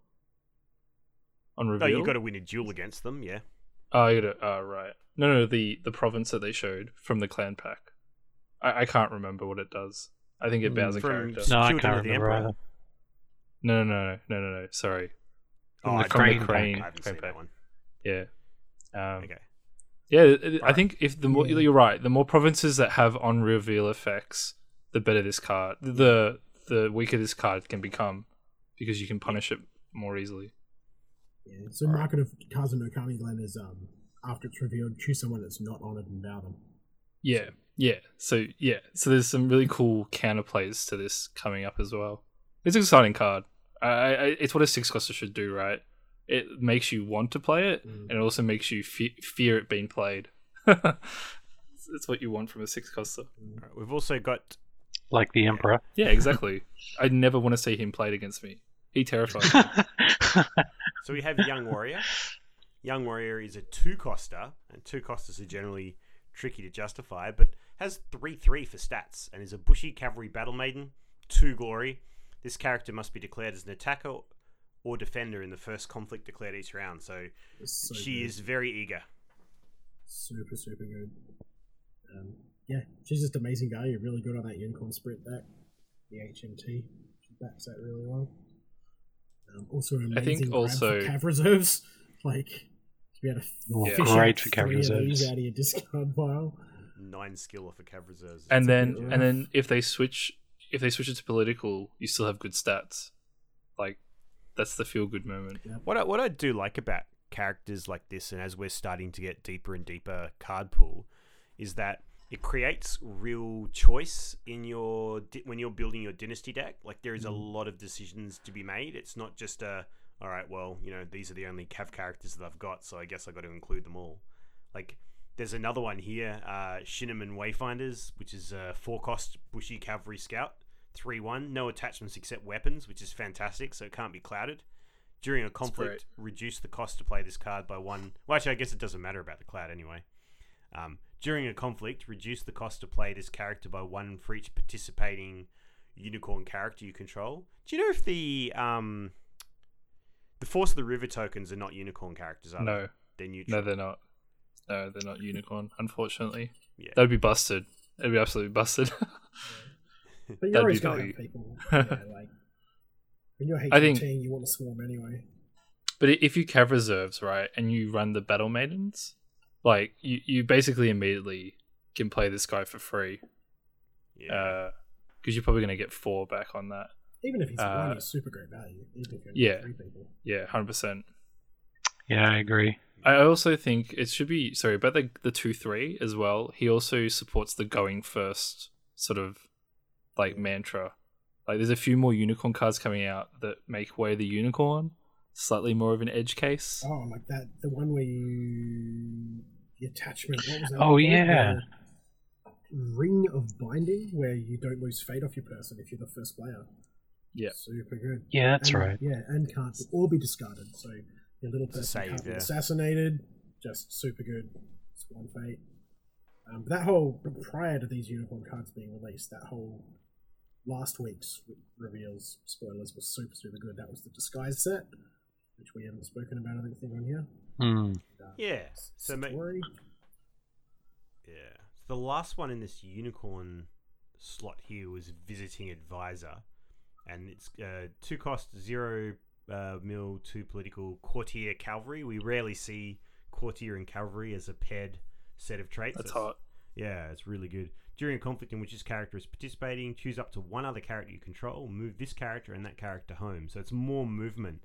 Speaker 5: On reveal, oh,
Speaker 2: you got to win a duel against them. Yeah.
Speaker 5: Oh, you got to. Oh, right. No, no, the the province that they showed from the clan pack. I, I can't remember what it does. I think it bows a
Speaker 2: From
Speaker 5: character.
Speaker 2: s-
Speaker 4: No, I
Speaker 2: Children
Speaker 4: can't
Speaker 2: of the
Speaker 4: remember
Speaker 2: Emperor.
Speaker 4: either.
Speaker 5: No, no, no, no, no, no. Sorry. From
Speaker 2: Oh,
Speaker 5: the
Speaker 2: I
Speaker 5: crane,
Speaker 2: don't-
Speaker 5: crane,
Speaker 2: I haven't
Speaker 5: crane
Speaker 2: seen
Speaker 5: pack.
Speaker 2: that one.
Speaker 5: Yeah. Um,
Speaker 2: Okay.
Speaker 5: Yeah, it- it- I think if the more you're right, the more provinces that have on reveal effects, the better this card. The the weaker this card can become because you can punish it more easily.
Speaker 3: Yeah. So market of Kazu no Kami Glenn is um after it's revealed, choose someone that's not honored and bow them.
Speaker 5: Yeah, Yeah. So yeah. So there's some really cool counterplays to this coming up as well. It's an exciting card. I, I, it's what a six coster should do, right? It makes you want to play it,
Speaker 3: Mm.
Speaker 5: and it also makes you fe- fear it being played. it's [LAUGHS] it's what you want from a six coster.
Speaker 2: All right, we've also got
Speaker 4: like the Emperor.
Speaker 5: Yeah, exactly. [LAUGHS] I never want to see him played against me. He terrifies me. [LAUGHS]
Speaker 2: So we have Young Warrior. Young Warrior is a two coster, and two costers are generally tricky to justify, but has 3 3 for stats and is a bushi cavalry battle maiden, 2 glory. This character must be declared as an attacker or defender in the first conflict declared each round, so
Speaker 3: so
Speaker 2: she
Speaker 3: good.
Speaker 2: is very eager.
Speaker 3: super super good. Um, yeah, she's just amazing value. Really good on that unicorn sprint back. The HMT she backs that really well. Um, also, an
Speaker 5: I think
Speaker 3: amazing
Speaker 5: also-
Speaker 3: for cav reserves. [LAUGHS] Like to be able to
Speaker 4: Oh,
Speaker 3: fish
Speaker 4: great for cav
Speaker 3: three of
Speaker 4: reserves.
Speaker 3: out of your discard [LAUGHS] pile.
Speaker 2: 9 skill off a cav reserves.
Speaker 5: and then
Speaker 3: good
Speaker 5: and then if they switch if they switch it to political, you still have good stats. Like that's the feel good moment.
Speaker 2: What I, what I do like about characters like this, and as we're starting to get deeper and deeper card pool, is that it creates real choice in your di- when you're building your dynasty deck. Like there is a mm. lot of decisions to be made. It's not just a all right. Well, you know these are the only cav characters that I've got, so I guess I got to include them all. Like there's another one here, uh, Shinneman Wayfinders, which is a four cost bushi cavalry scout, three one, no attachments except weapons, which is fantastic. So it can't be clouded. During a conflict, reduce the cost to play this card by one. Well, actually, I guess it doesn't matter about the cloud anyway. Um, during a conflict, reduce the cost to play this character by one for each participating unicorn character you control. Do you know if the um, the Force of the River tokens are not unicorn characters? Are
Speaker 5: No.
Speaker 2: they? they're neutral.
Speaker 5: No, they're not. No, they're not unicorn. Unfortunately,
Speaker 2: Yeah.
Speaker 5: that'd be busted. It'd be absolutely busted. [LAUGHS]
Speaker 3: But you're
Speaker 5: That'd
Speaker 3: always
Speaker 5: be
Speaker 3: going to have people. [LAUGHS] Yeah, like when you're HMT,
Speaker 5: I think-
Speaker 3: you want to swarm anyway.
Speaker 5: But if you cav reserves right and you run the battle maidens, like you, you basically immediately can play this guy for free.
Speaker 2: Yeah.
Speaker 5: Uh, because you're probably going to get four back on that.
Speaker 3: Even if he's
Speaker 5: Uh,
Speaker 3: one, it's super great value. Even if you're
Speaker 5: yeah.
Speaker 3: three people.
Speaker 5: Yeah, hundred percent.
Speaker 4: Yeah, I agree.
Speaker 5: I also think it should be sorry about the the two three as well. He also supports the going first sort of like mantra. Like there's a few more unicorn cards coming out that make way the unicorn slightly more of an edge case.
Speaker 3: Oh, like that, the one where you the attachment. What was that?
Speaker 4: Oh,
Speaker 3: called?
Speaker 4: yeah.
Speaker 3: The Ring of Binding, where you don't lose fate off your person if you're the first player.
Speaker 5: Yeah.
Speaker 3: super good.
Speaker 4: Yeah, that's
Speaker 3: And-
Speaker 4: right.
Speaker 3: Yeah, and can't all be discarded. So your little
Speaker 2: a
Speaker 3: person
Speaker 2: save,
Speaker 3: can't be assassinated. Just super good. It's one fate. Um, that whole prior to these unicorn cards being released, that whole last week's reveals spoilers was super super good. That was the disguise set, which we haven't spoken about anything on here.
Speaker 4: Hmm.
Speaker 3: Uh,
Speaker 2: Yeah. So ma-
Speaker 3: story.
Speaker 2: Yeah. The last one in this unicorn slot here was visiting advisor, and it's uh, two cost zero uh, mil two political courtier cavalry. We rarely see courtier and cavalry as a paired set of traits.
Speaker 5: That's hot.
Speaker 2: Yeah, it's really good. During a conflict in which this character is participating, choose up to one other character you control, move this character and that character home. So it's more movement.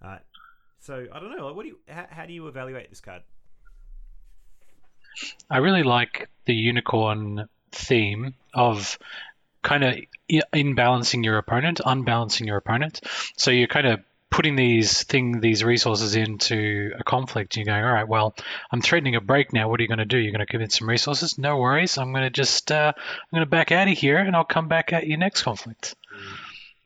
Speaker 2: Uh, so I don't know. Like, what do you? How, how do you evaluate this card?
Speaker 4: I really like the unicorn theme of kind of imbalancing your opponent, unbalancing your opponent. So you're kind of putting these thing these resources into a conflict. You're going, all right, well, I'm threatening a break now. What are you going to do? You're going to commit some resources? No worries. I'm going to just uh, I'm going to back out of here, and I'll come back at you next conflict.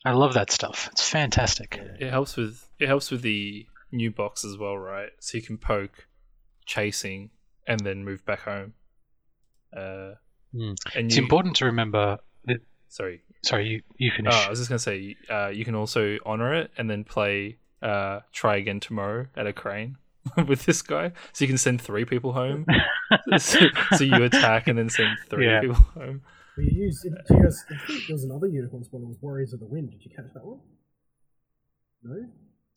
Speaker 4: I love that stuff. It's fantastic.
Speaker 5: It helps with it helps with the new box as well, right? So you can poke, chasing, and then move back home. Uh,
Speaker 4: Hmm.
Speaker 5: and
Speaker 4: It's
Speaker 5: you,
Speaker 4: important to remember. That,
Speaker 5: Sorry,
Speaker 4: sorry, you you finish.
Speaker 5: Oh, I was just gonna say, uh, you can also honor it and then play uh, try again tomorrow at a crane [LAUGHS] with this guy, so you can send three people home. [LAUGHS] so, so you attack and then send three
Speaker 4: Yeah.
Speaker 5: people home.
Speaker 3: We used. Do you guys, I think there was another unicorn spawn. It was Warriors of the Wind. Did you catch that one? No.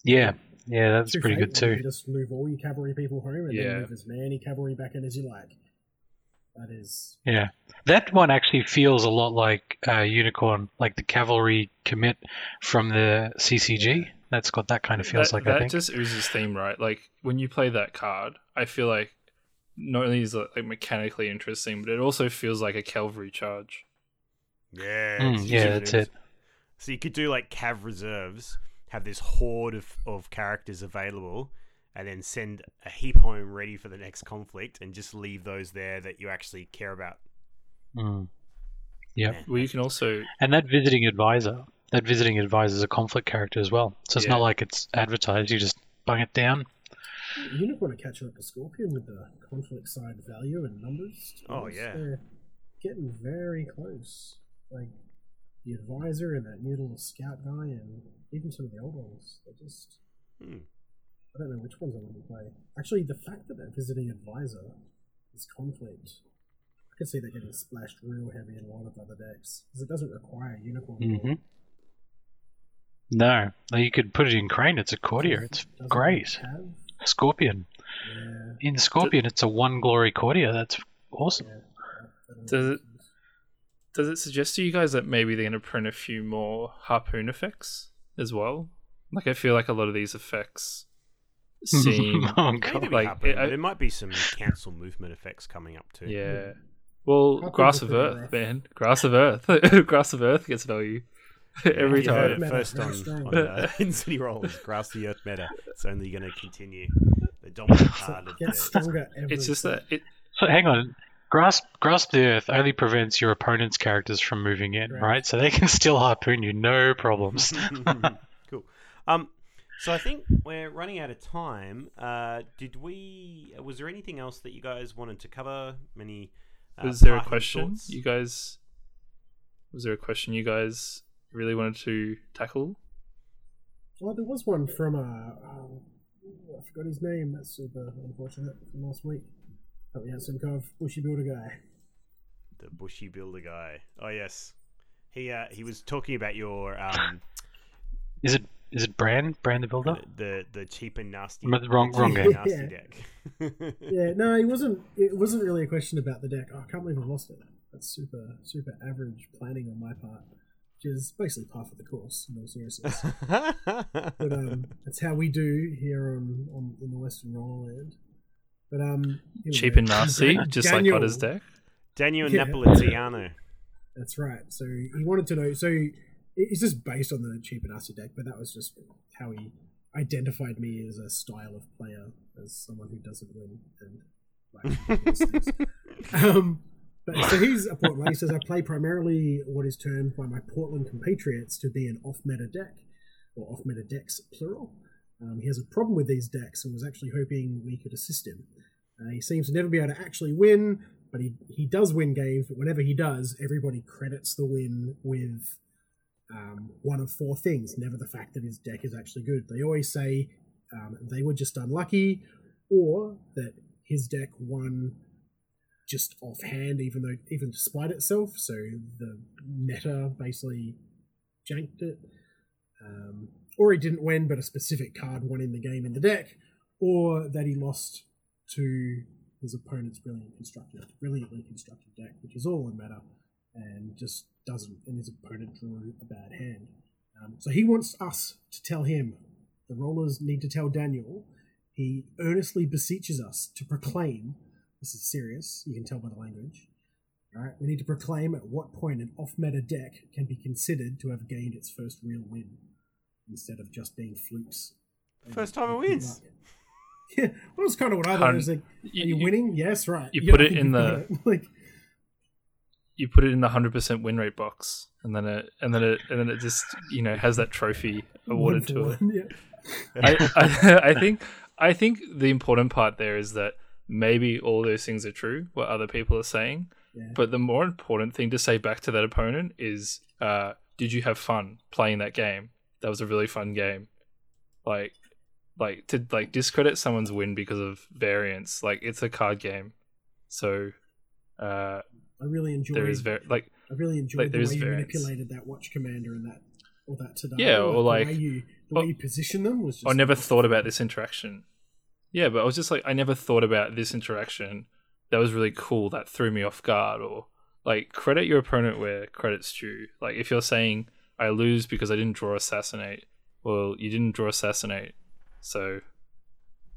Speaker 4: yeah, yeah, that's
Speaker 3: True
Speaker 4: pretty
Speaker 3: Fate,
Speaker 4: good too.
Speaker 3: You just move all your cavalry people home and
Speaker 5: Yeah.
Speaker 3: then move as many cavalry back in as you like. That is.
Speaker 4: Yeah, that one actually feels a lot like uh, Unicorn, like the cavalry commit from the CCG. That's got that kind of feels
Speaker 5: that,
Speaker 4: like
Speaker 5: that
Speaker 4: I think.
Speaker 5: just oozes theme, right? Like when you play that card, I feel like not only is it like mechanically interesting, but it also feels like a cavalry charge.
Speaker 2: Yeah,
Speaker 4: Mm, yeah, that's it.
Speaker 2: So you could do like Cav reserves, have this horde of, of characters available, and then send a heap home ready for the next conflict, and just leave those there that you actually care about.
Speaker 4: Mm. Yep.
Speaker 2: Man,
Speaker 5: Well, you can also
Speaker 4: And that visiting advisor, that visiting advisor is a conflict character as well. So it's
Speaker 2: Yeah.
Speaker 4: not like it's advertised. You just bung it down.
Speaker 3: You don't want to catch up to Scorpion with the conflict side value and numbers.
Speaker 2: Oh,
Speaker 3: honest.
Speaker 2: yeah.
Speaker 3: They're getting very close. Like the advisor and that new little scout guy, and even some of the old ones. They're just.
Speaker 2: Hmm.
Speaker 3: I don't know which ones I want to play. Actually, the fact that they're visiting advisor is conflict, I can see that getting splashed real heavy in a lot of other decks because it doesn't require unicorn.
Speaker 4: hmm No, no, you could put it in Crane. It's a courtier. It's
Speaker 3: Doesn't
Speaker 4: great.
Speaker 3: Have,
Speaker 4: Scorpion.
Speaker 3: yeah,
Speaker 4: In Scorpion, it's a one glory courtier. That's awesome.
Speaker 3: yeah. that- that
Speaker 5: Does it- does it suggest to you guys that maybe they're going to print a few more harpoon effects as well? Like I feel like a lot of these effects seem [LAUGHS]
Speaker 4: oh god.
Speaker 5: like,
Speaker 2: happen,
Speaker 5: it- I-
Speaker 2: there might be some cancel movement effects coming up too.
Speaker 5: yeah. Well,
Speaker 3: Harpoons
Speaker 5: grass of
Speaker 3: pretty
Speaker 5: earth,
Speaker 3: rough.
Speaker 5: man. Grasp of earth. [LAUGHS] grasp of earth gets value [LAUGHS] every
Speaker 2: You heard
Speaker 5: time.
Speaker 2: it
Speaker 3: Meta,
Speaker 2: first
Speaker 3: very
Speaker 2: on, on uh, in City Rolls, Grasp the Earth meta. It's only going to continue. The dominant card of
Speaker 3: It gets
Speaker 2: the
Speaker 3: stronger every
Speaker 5: It's just that it,
Speaker 4: So hang on. Grasp, grasp the earth only prevents your opponent's characters from moving in,
Speaker 3: Right.
Speaker 4: right? So they can still harpoon you, no problems.
Speaker 2: cool. Um, so I think we're running out of time. Uh, did we? Was there anything else that you guys wanted to cover? Many. Uh,
Speaker 5: was there a question
Speaker 2: thoughts?
Speaker 5: you guys? Was there a question you guys really wanted to tackle?
Speaker 3: Well, there was one from uh, um, I forgot his name. That's super unfortunate from last week. But we had some kind of Bushi Builder guy.
Speaker 2: the Bushi Builder guy. Oh yes, he uh, he was talking about your um
Speaker 4: Is it is it Bran? Bran the Builder?
Speaker 2: the the cheap and nasty
Speaker 4: M- wrong-
Speaker 2: the
Speaker 4: wrong
Speaker 2: cheap and
Speaker 3: game.
Speaker 2: nasty
Speaker 3: Yeah.
Speaker 2: deck. [LAUGHS]
Speaker 3: Yeah, no, it wasn't. It wasn't really a question about the deck. Oh, I can't believe I lost it. That's super super average planning on my part, which is basically par for the course. In all seriousness, [LAUGHS] but um, that's how we do here on, on in the Western Rollerland. But um, here
Speaker 5: Cheap and nasty, [LAUGHS] just like
Speaker 3: Daniel-
Speaker 5: Potter's deck.
Speaker 2: Daniel
Speaker 3: Yeah.
Speaker 2: Napolitano.
Speaker 3: That's right. So he wanted to know. So it's just based on the cheap and nasty deck, but that was just how he identified me as a style of player, as someone who doesn't win and like [LAUGHS] um, but so he's a Portland. He says I play primarily what is termed by my Portland compatriots to be an off-meta deck, or off-meta decks plural. Um, he has a problem with these decks and was actually hoping we could assist him. Uh, he seems to never be able to actually win, but he, he does win games. But whenever he does, everybody credits the win with um, one of four things. Never the fact that his deck is actually good. They always say um, they were just unlucky, or that his deck won just offhand, even though even despite itself. So the meta basically janked it. Um, or he didn't win, but a specific card won in the game in the deck, or that he lost to his opponent's brilliant constructed, brilliantly constructed deck, which is all in meta, and just doesn't, and his opponent drew a bad hand. Um, so he wants us to tell him, the rollers need to tell Daniel, he earnestly beseeches us to proclaim, this is serious, you can tell by the language, Alright, we need to proclaim at what point an off-meta deck can be considered to have gained its first real win, instead of just being flukes.
Speaker 2: First time it wins. [LAUGHS]
Speaker 3: Yeah, well, it's kind of what I thought.
Speaker 5: Hun-
Speaker 3: I was like, are you, winning? Yes, right.
Speaker 5: you
Speaker 3: Yeah,
Speaker 5: put
Speaker 3: I
Speaker 5: it in the-
Speaker 3: it. [LAUGHS] like,
Speaker 5: You put it in the hundred percent win rate box, and then it and then it and then it just you know has that trophy [LAUGHS] awarded to it.
Speaker 3: Yeah.
Speaker 5: I, I, [LAUGHS] I think I think the important part there is that maybe all those things are true, what other people are saying.
Speaker 3: Yeah.
Speaker 5: But the more important thing to say back to that opponent is, uh, did you have fun playing that game? That was a really fun game. Like, like to like discredit someone's win because of variance. Like it's a card game, so uh,
Speaker 3: I really enjoyed.
Speaker 5: there is very like
Speaker 3: I really enjoyed
Speaker 5: like,
Speaker 3: the way you
Speaker 5: variance.
Speaker 3: manipulated that watch commander and that or that today.
Speaker 5: Yeah, or
Speaker 3: the
Speaker 5: like-
Speaker 3: way you the
Speaker 5: or-
Speaker 3: way you position them was. Just
Speaker 5: I never thought about this interaction. Yeah, but I was just like, I never thought about this interaction. That was really cool. That threw me off guard. Or like, credit your opponent where credit's due. Like, if you're saying I lose because I didn't draw assassinate, well, you didn't draw assassinate, so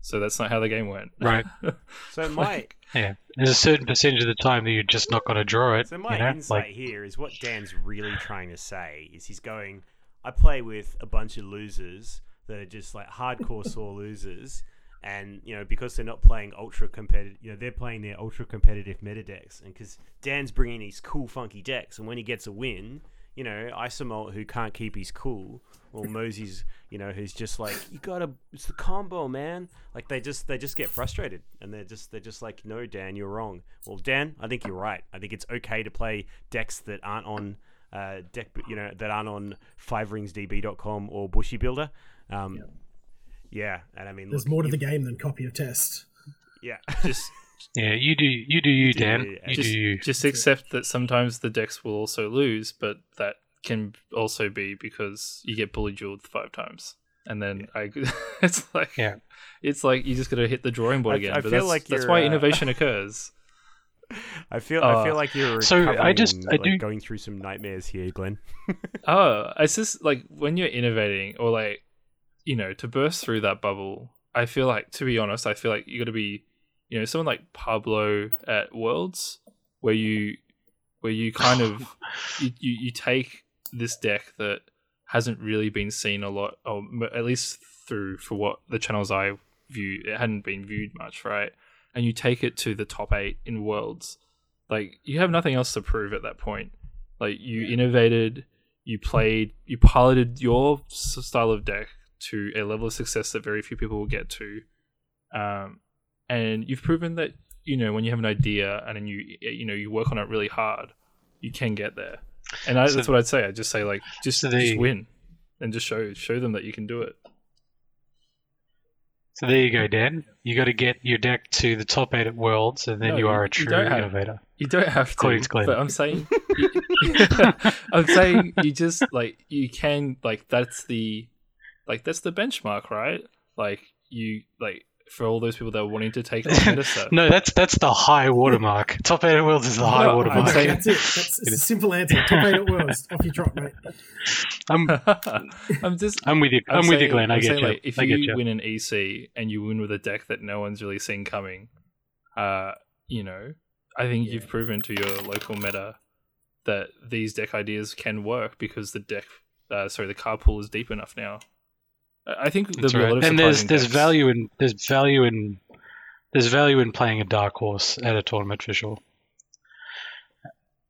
Speaker 5: So that's not how the game went.
Speaker 4: Right. [LAUGHS]
Speaker 2: So my
Speaker 4: Yeah, there's a certain percentage of the time that you're just not going to draw it.
Speaker 2: so my
Speaker 4: you know,
Speaker 2: insight
Speaker 4: like
Speaker 2: here is what Dan's really trying to say is he's going. I play with a bunch of losers that are just like hardcore [LAUGHS] sore losers, and you know because they're not playing ultra competitive, you know they're playing their ultra competitive meta decks, and because Dan's bringing these cool funky decks, and when he gets a win, you know Isomalt who can't keep his cool, or Mosey's you know who's just like you gotta it's the combo man, like they just they just get frustrated, and they're just they're just like no Dan you're wrong. Well Dan I think you're right. I think it's okay to play decks that aren't on. Uh, deck, you know that aren't on FiveRingsDB.com or Bushi Builder. Um, yeah, and I mean,
Speaker 3: There's
Speaker 2: look,
Speaker 3: more to the game than copy of test.
Speaker 2: Yeah, [LAUGHS]
Speaker 5: Just [LAUGHS]
Speaker 4: yeah, you do you do you,
Speaker 2: do
Speaker 4: Dan.
Speaker 2: you,
Speaker 4: You
Speaker 5: just,
Speaker 4: do you.
Speaker 5: just accept that sometimes the decks will also lose, but that can also be because you get bully jeweled five times. And then I, [LAUGHS] it's like,
Speaker 4: Yeah.
Speaker 5: it's like you just got to hit the drawing board
Speaker 2: I-
Speaker 5: again.
Speaker 2: I
Speaker 5: but
Speaker 2: feel
Speaker 5: that's,
Speaker 2: like
Speaker 5: that's
Speaker 2: you're,
Speaker 5: why
Speaker 2: uh,
Speaker 5: innovation occurs. [LAUGHS]
Speaker 2: I feel I feel
Speaker 5: Uh,
Speaker 2: like you're
Speaker 4: so I just-
Speaker 2: and,
Speaker 4: I
Speaker 2: like,
Speaker 4: do-
Speaker 2: going through some nightmares here, Glenn. [LAUGHS]
Speaker 5: Oh, it's just like when you're innovating or like, you know, to burst through that bubble. I feel like, to be honest, I feel like you got to be, you know, someone like Pablo at Worlds, where you, where you kind of, you, you, you take this deck that hasn't really been seen a lot, or at least through for what the channels I view, it hadn't been viewed much, right? And you take it to the top eight in Worlds. Like you have nothing else to prove at that point. Like you innovated, you played, you piloted your style of deck to a level of success that very few people will get to, um, and you've proven that you know when you have an idea and then you you know you work on it really hard, you can get there. And I,
Speaker 4: So-
Speaker 5: that's what I'd say. I just say like just
Speaker 4: So
Speaker 5: just win and just show show them that you can do it.
Speaker 4: So there you go, Dan. You got to get your deck to the top eight at Worlds, and then
Speaker 5: No,
Speaker 4: you
Speaker 5: you-
Speaker 4: are a true
Speaker 5: don't have-
Speaker 4: innovator.
Speaker 5: You don't have to,
Speaker 4: According to Glenn.
Speaker 5: but I'm saying, [LAUGHS] [LAUGHS] I'm saying you just like you can like that's the like that's the benchmark, right? Like you like for all those people that are wanting to take on meta set.
Speaker 4: No, that's that's the high watermark. Top eight at Worlds is the high
Speaker 5: No, I'm
Speaker 4: watermark.
Speaker 5: saying-
Speaker 3: That's it. That's it's a simple answer. Top eight at worst. Off you trot, mate. [LAUGHS]
Speaker 4: I'm [LAUGHS]
Speaker 5: I'm just
Speaker 4: I'm with you. I'm, with you, Glenn. I
Speaker 5: I'm
Speaker 4: get
Speaker 5: saying,
Speaker 4: you.
Speaker 5: Like, if
Speaker 4: I get
Speaker 5: you
Speaker 4: you.
Speaker 5: win an EC and you win with a deck that no one's really seen coming, uh, you know, I think you've proven to your local meta that these deck ideas can work because the deck, uh, sorry, the card pool is deep enough now. I I think there'll
Speaker 4: That's
Speaker 5: be a
Speaker 4: right. And there's there's
Speaker 5: decks.
Speaker 4: value in there's value in there's value in playing a dark horse at a tournament for sure.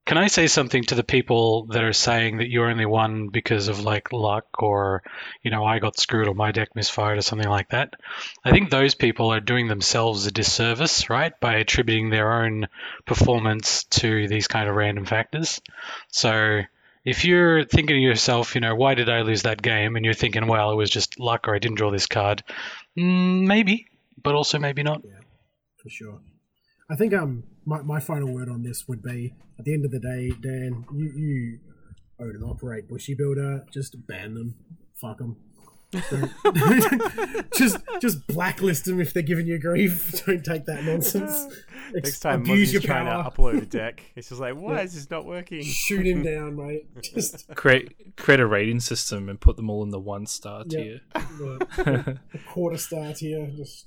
Speaker 4: Can I say something to the people that are saying that you only won because of like luck or you know I got screwed or my deck misfired or something like that? I think those people are doing themselves a disservice, right, by attributing their own performance to these kind of random factors. So if you're thinking to yourself, you know, why did I lose that game? And you're thinking, well, it was just luck or I didn't draw this card. Mm, maybe, but also maybe not.
Speaker 3: Yeah, for sure. I think um my, my final word on this would be at the end of the day, Dan, you, you own and operate Bushi Builder, just ban them, fuck them. [LAUGHS] just just blacklist them if they're giving you grief. [LAUGHS] Don't take that nonsense. Ex-
Speaker 2: Next time
Speaker 3: abuse
Speaker 2: Muzzy's
Speaker 3: your
Speaker 2: trying
Speaker 3: power.
Speaker 2: to upload a deck, it's just like, why
Speaker 3: Yeah.
Speaker 2: is this not working?
Speaker 3: Shoot him [LAUGHS] down, mate. Just
Speaker 5: create create a rating system and put them all in the one star
Speaker 3: Yeah.
Speaker 5: tier.
Speaker 3: the, a quarter star tier, just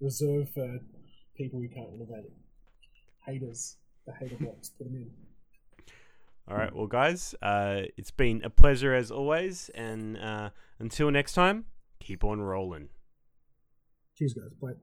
Speaker 3: reserved for people who can't innovate. Haters, the hater box, put them in.
Speaker 2: All right, well, guys, uh, it's been a pleasure as always, and uh, until next time, keep on rolling.
Speaker 3: Cheers, guys. Bye.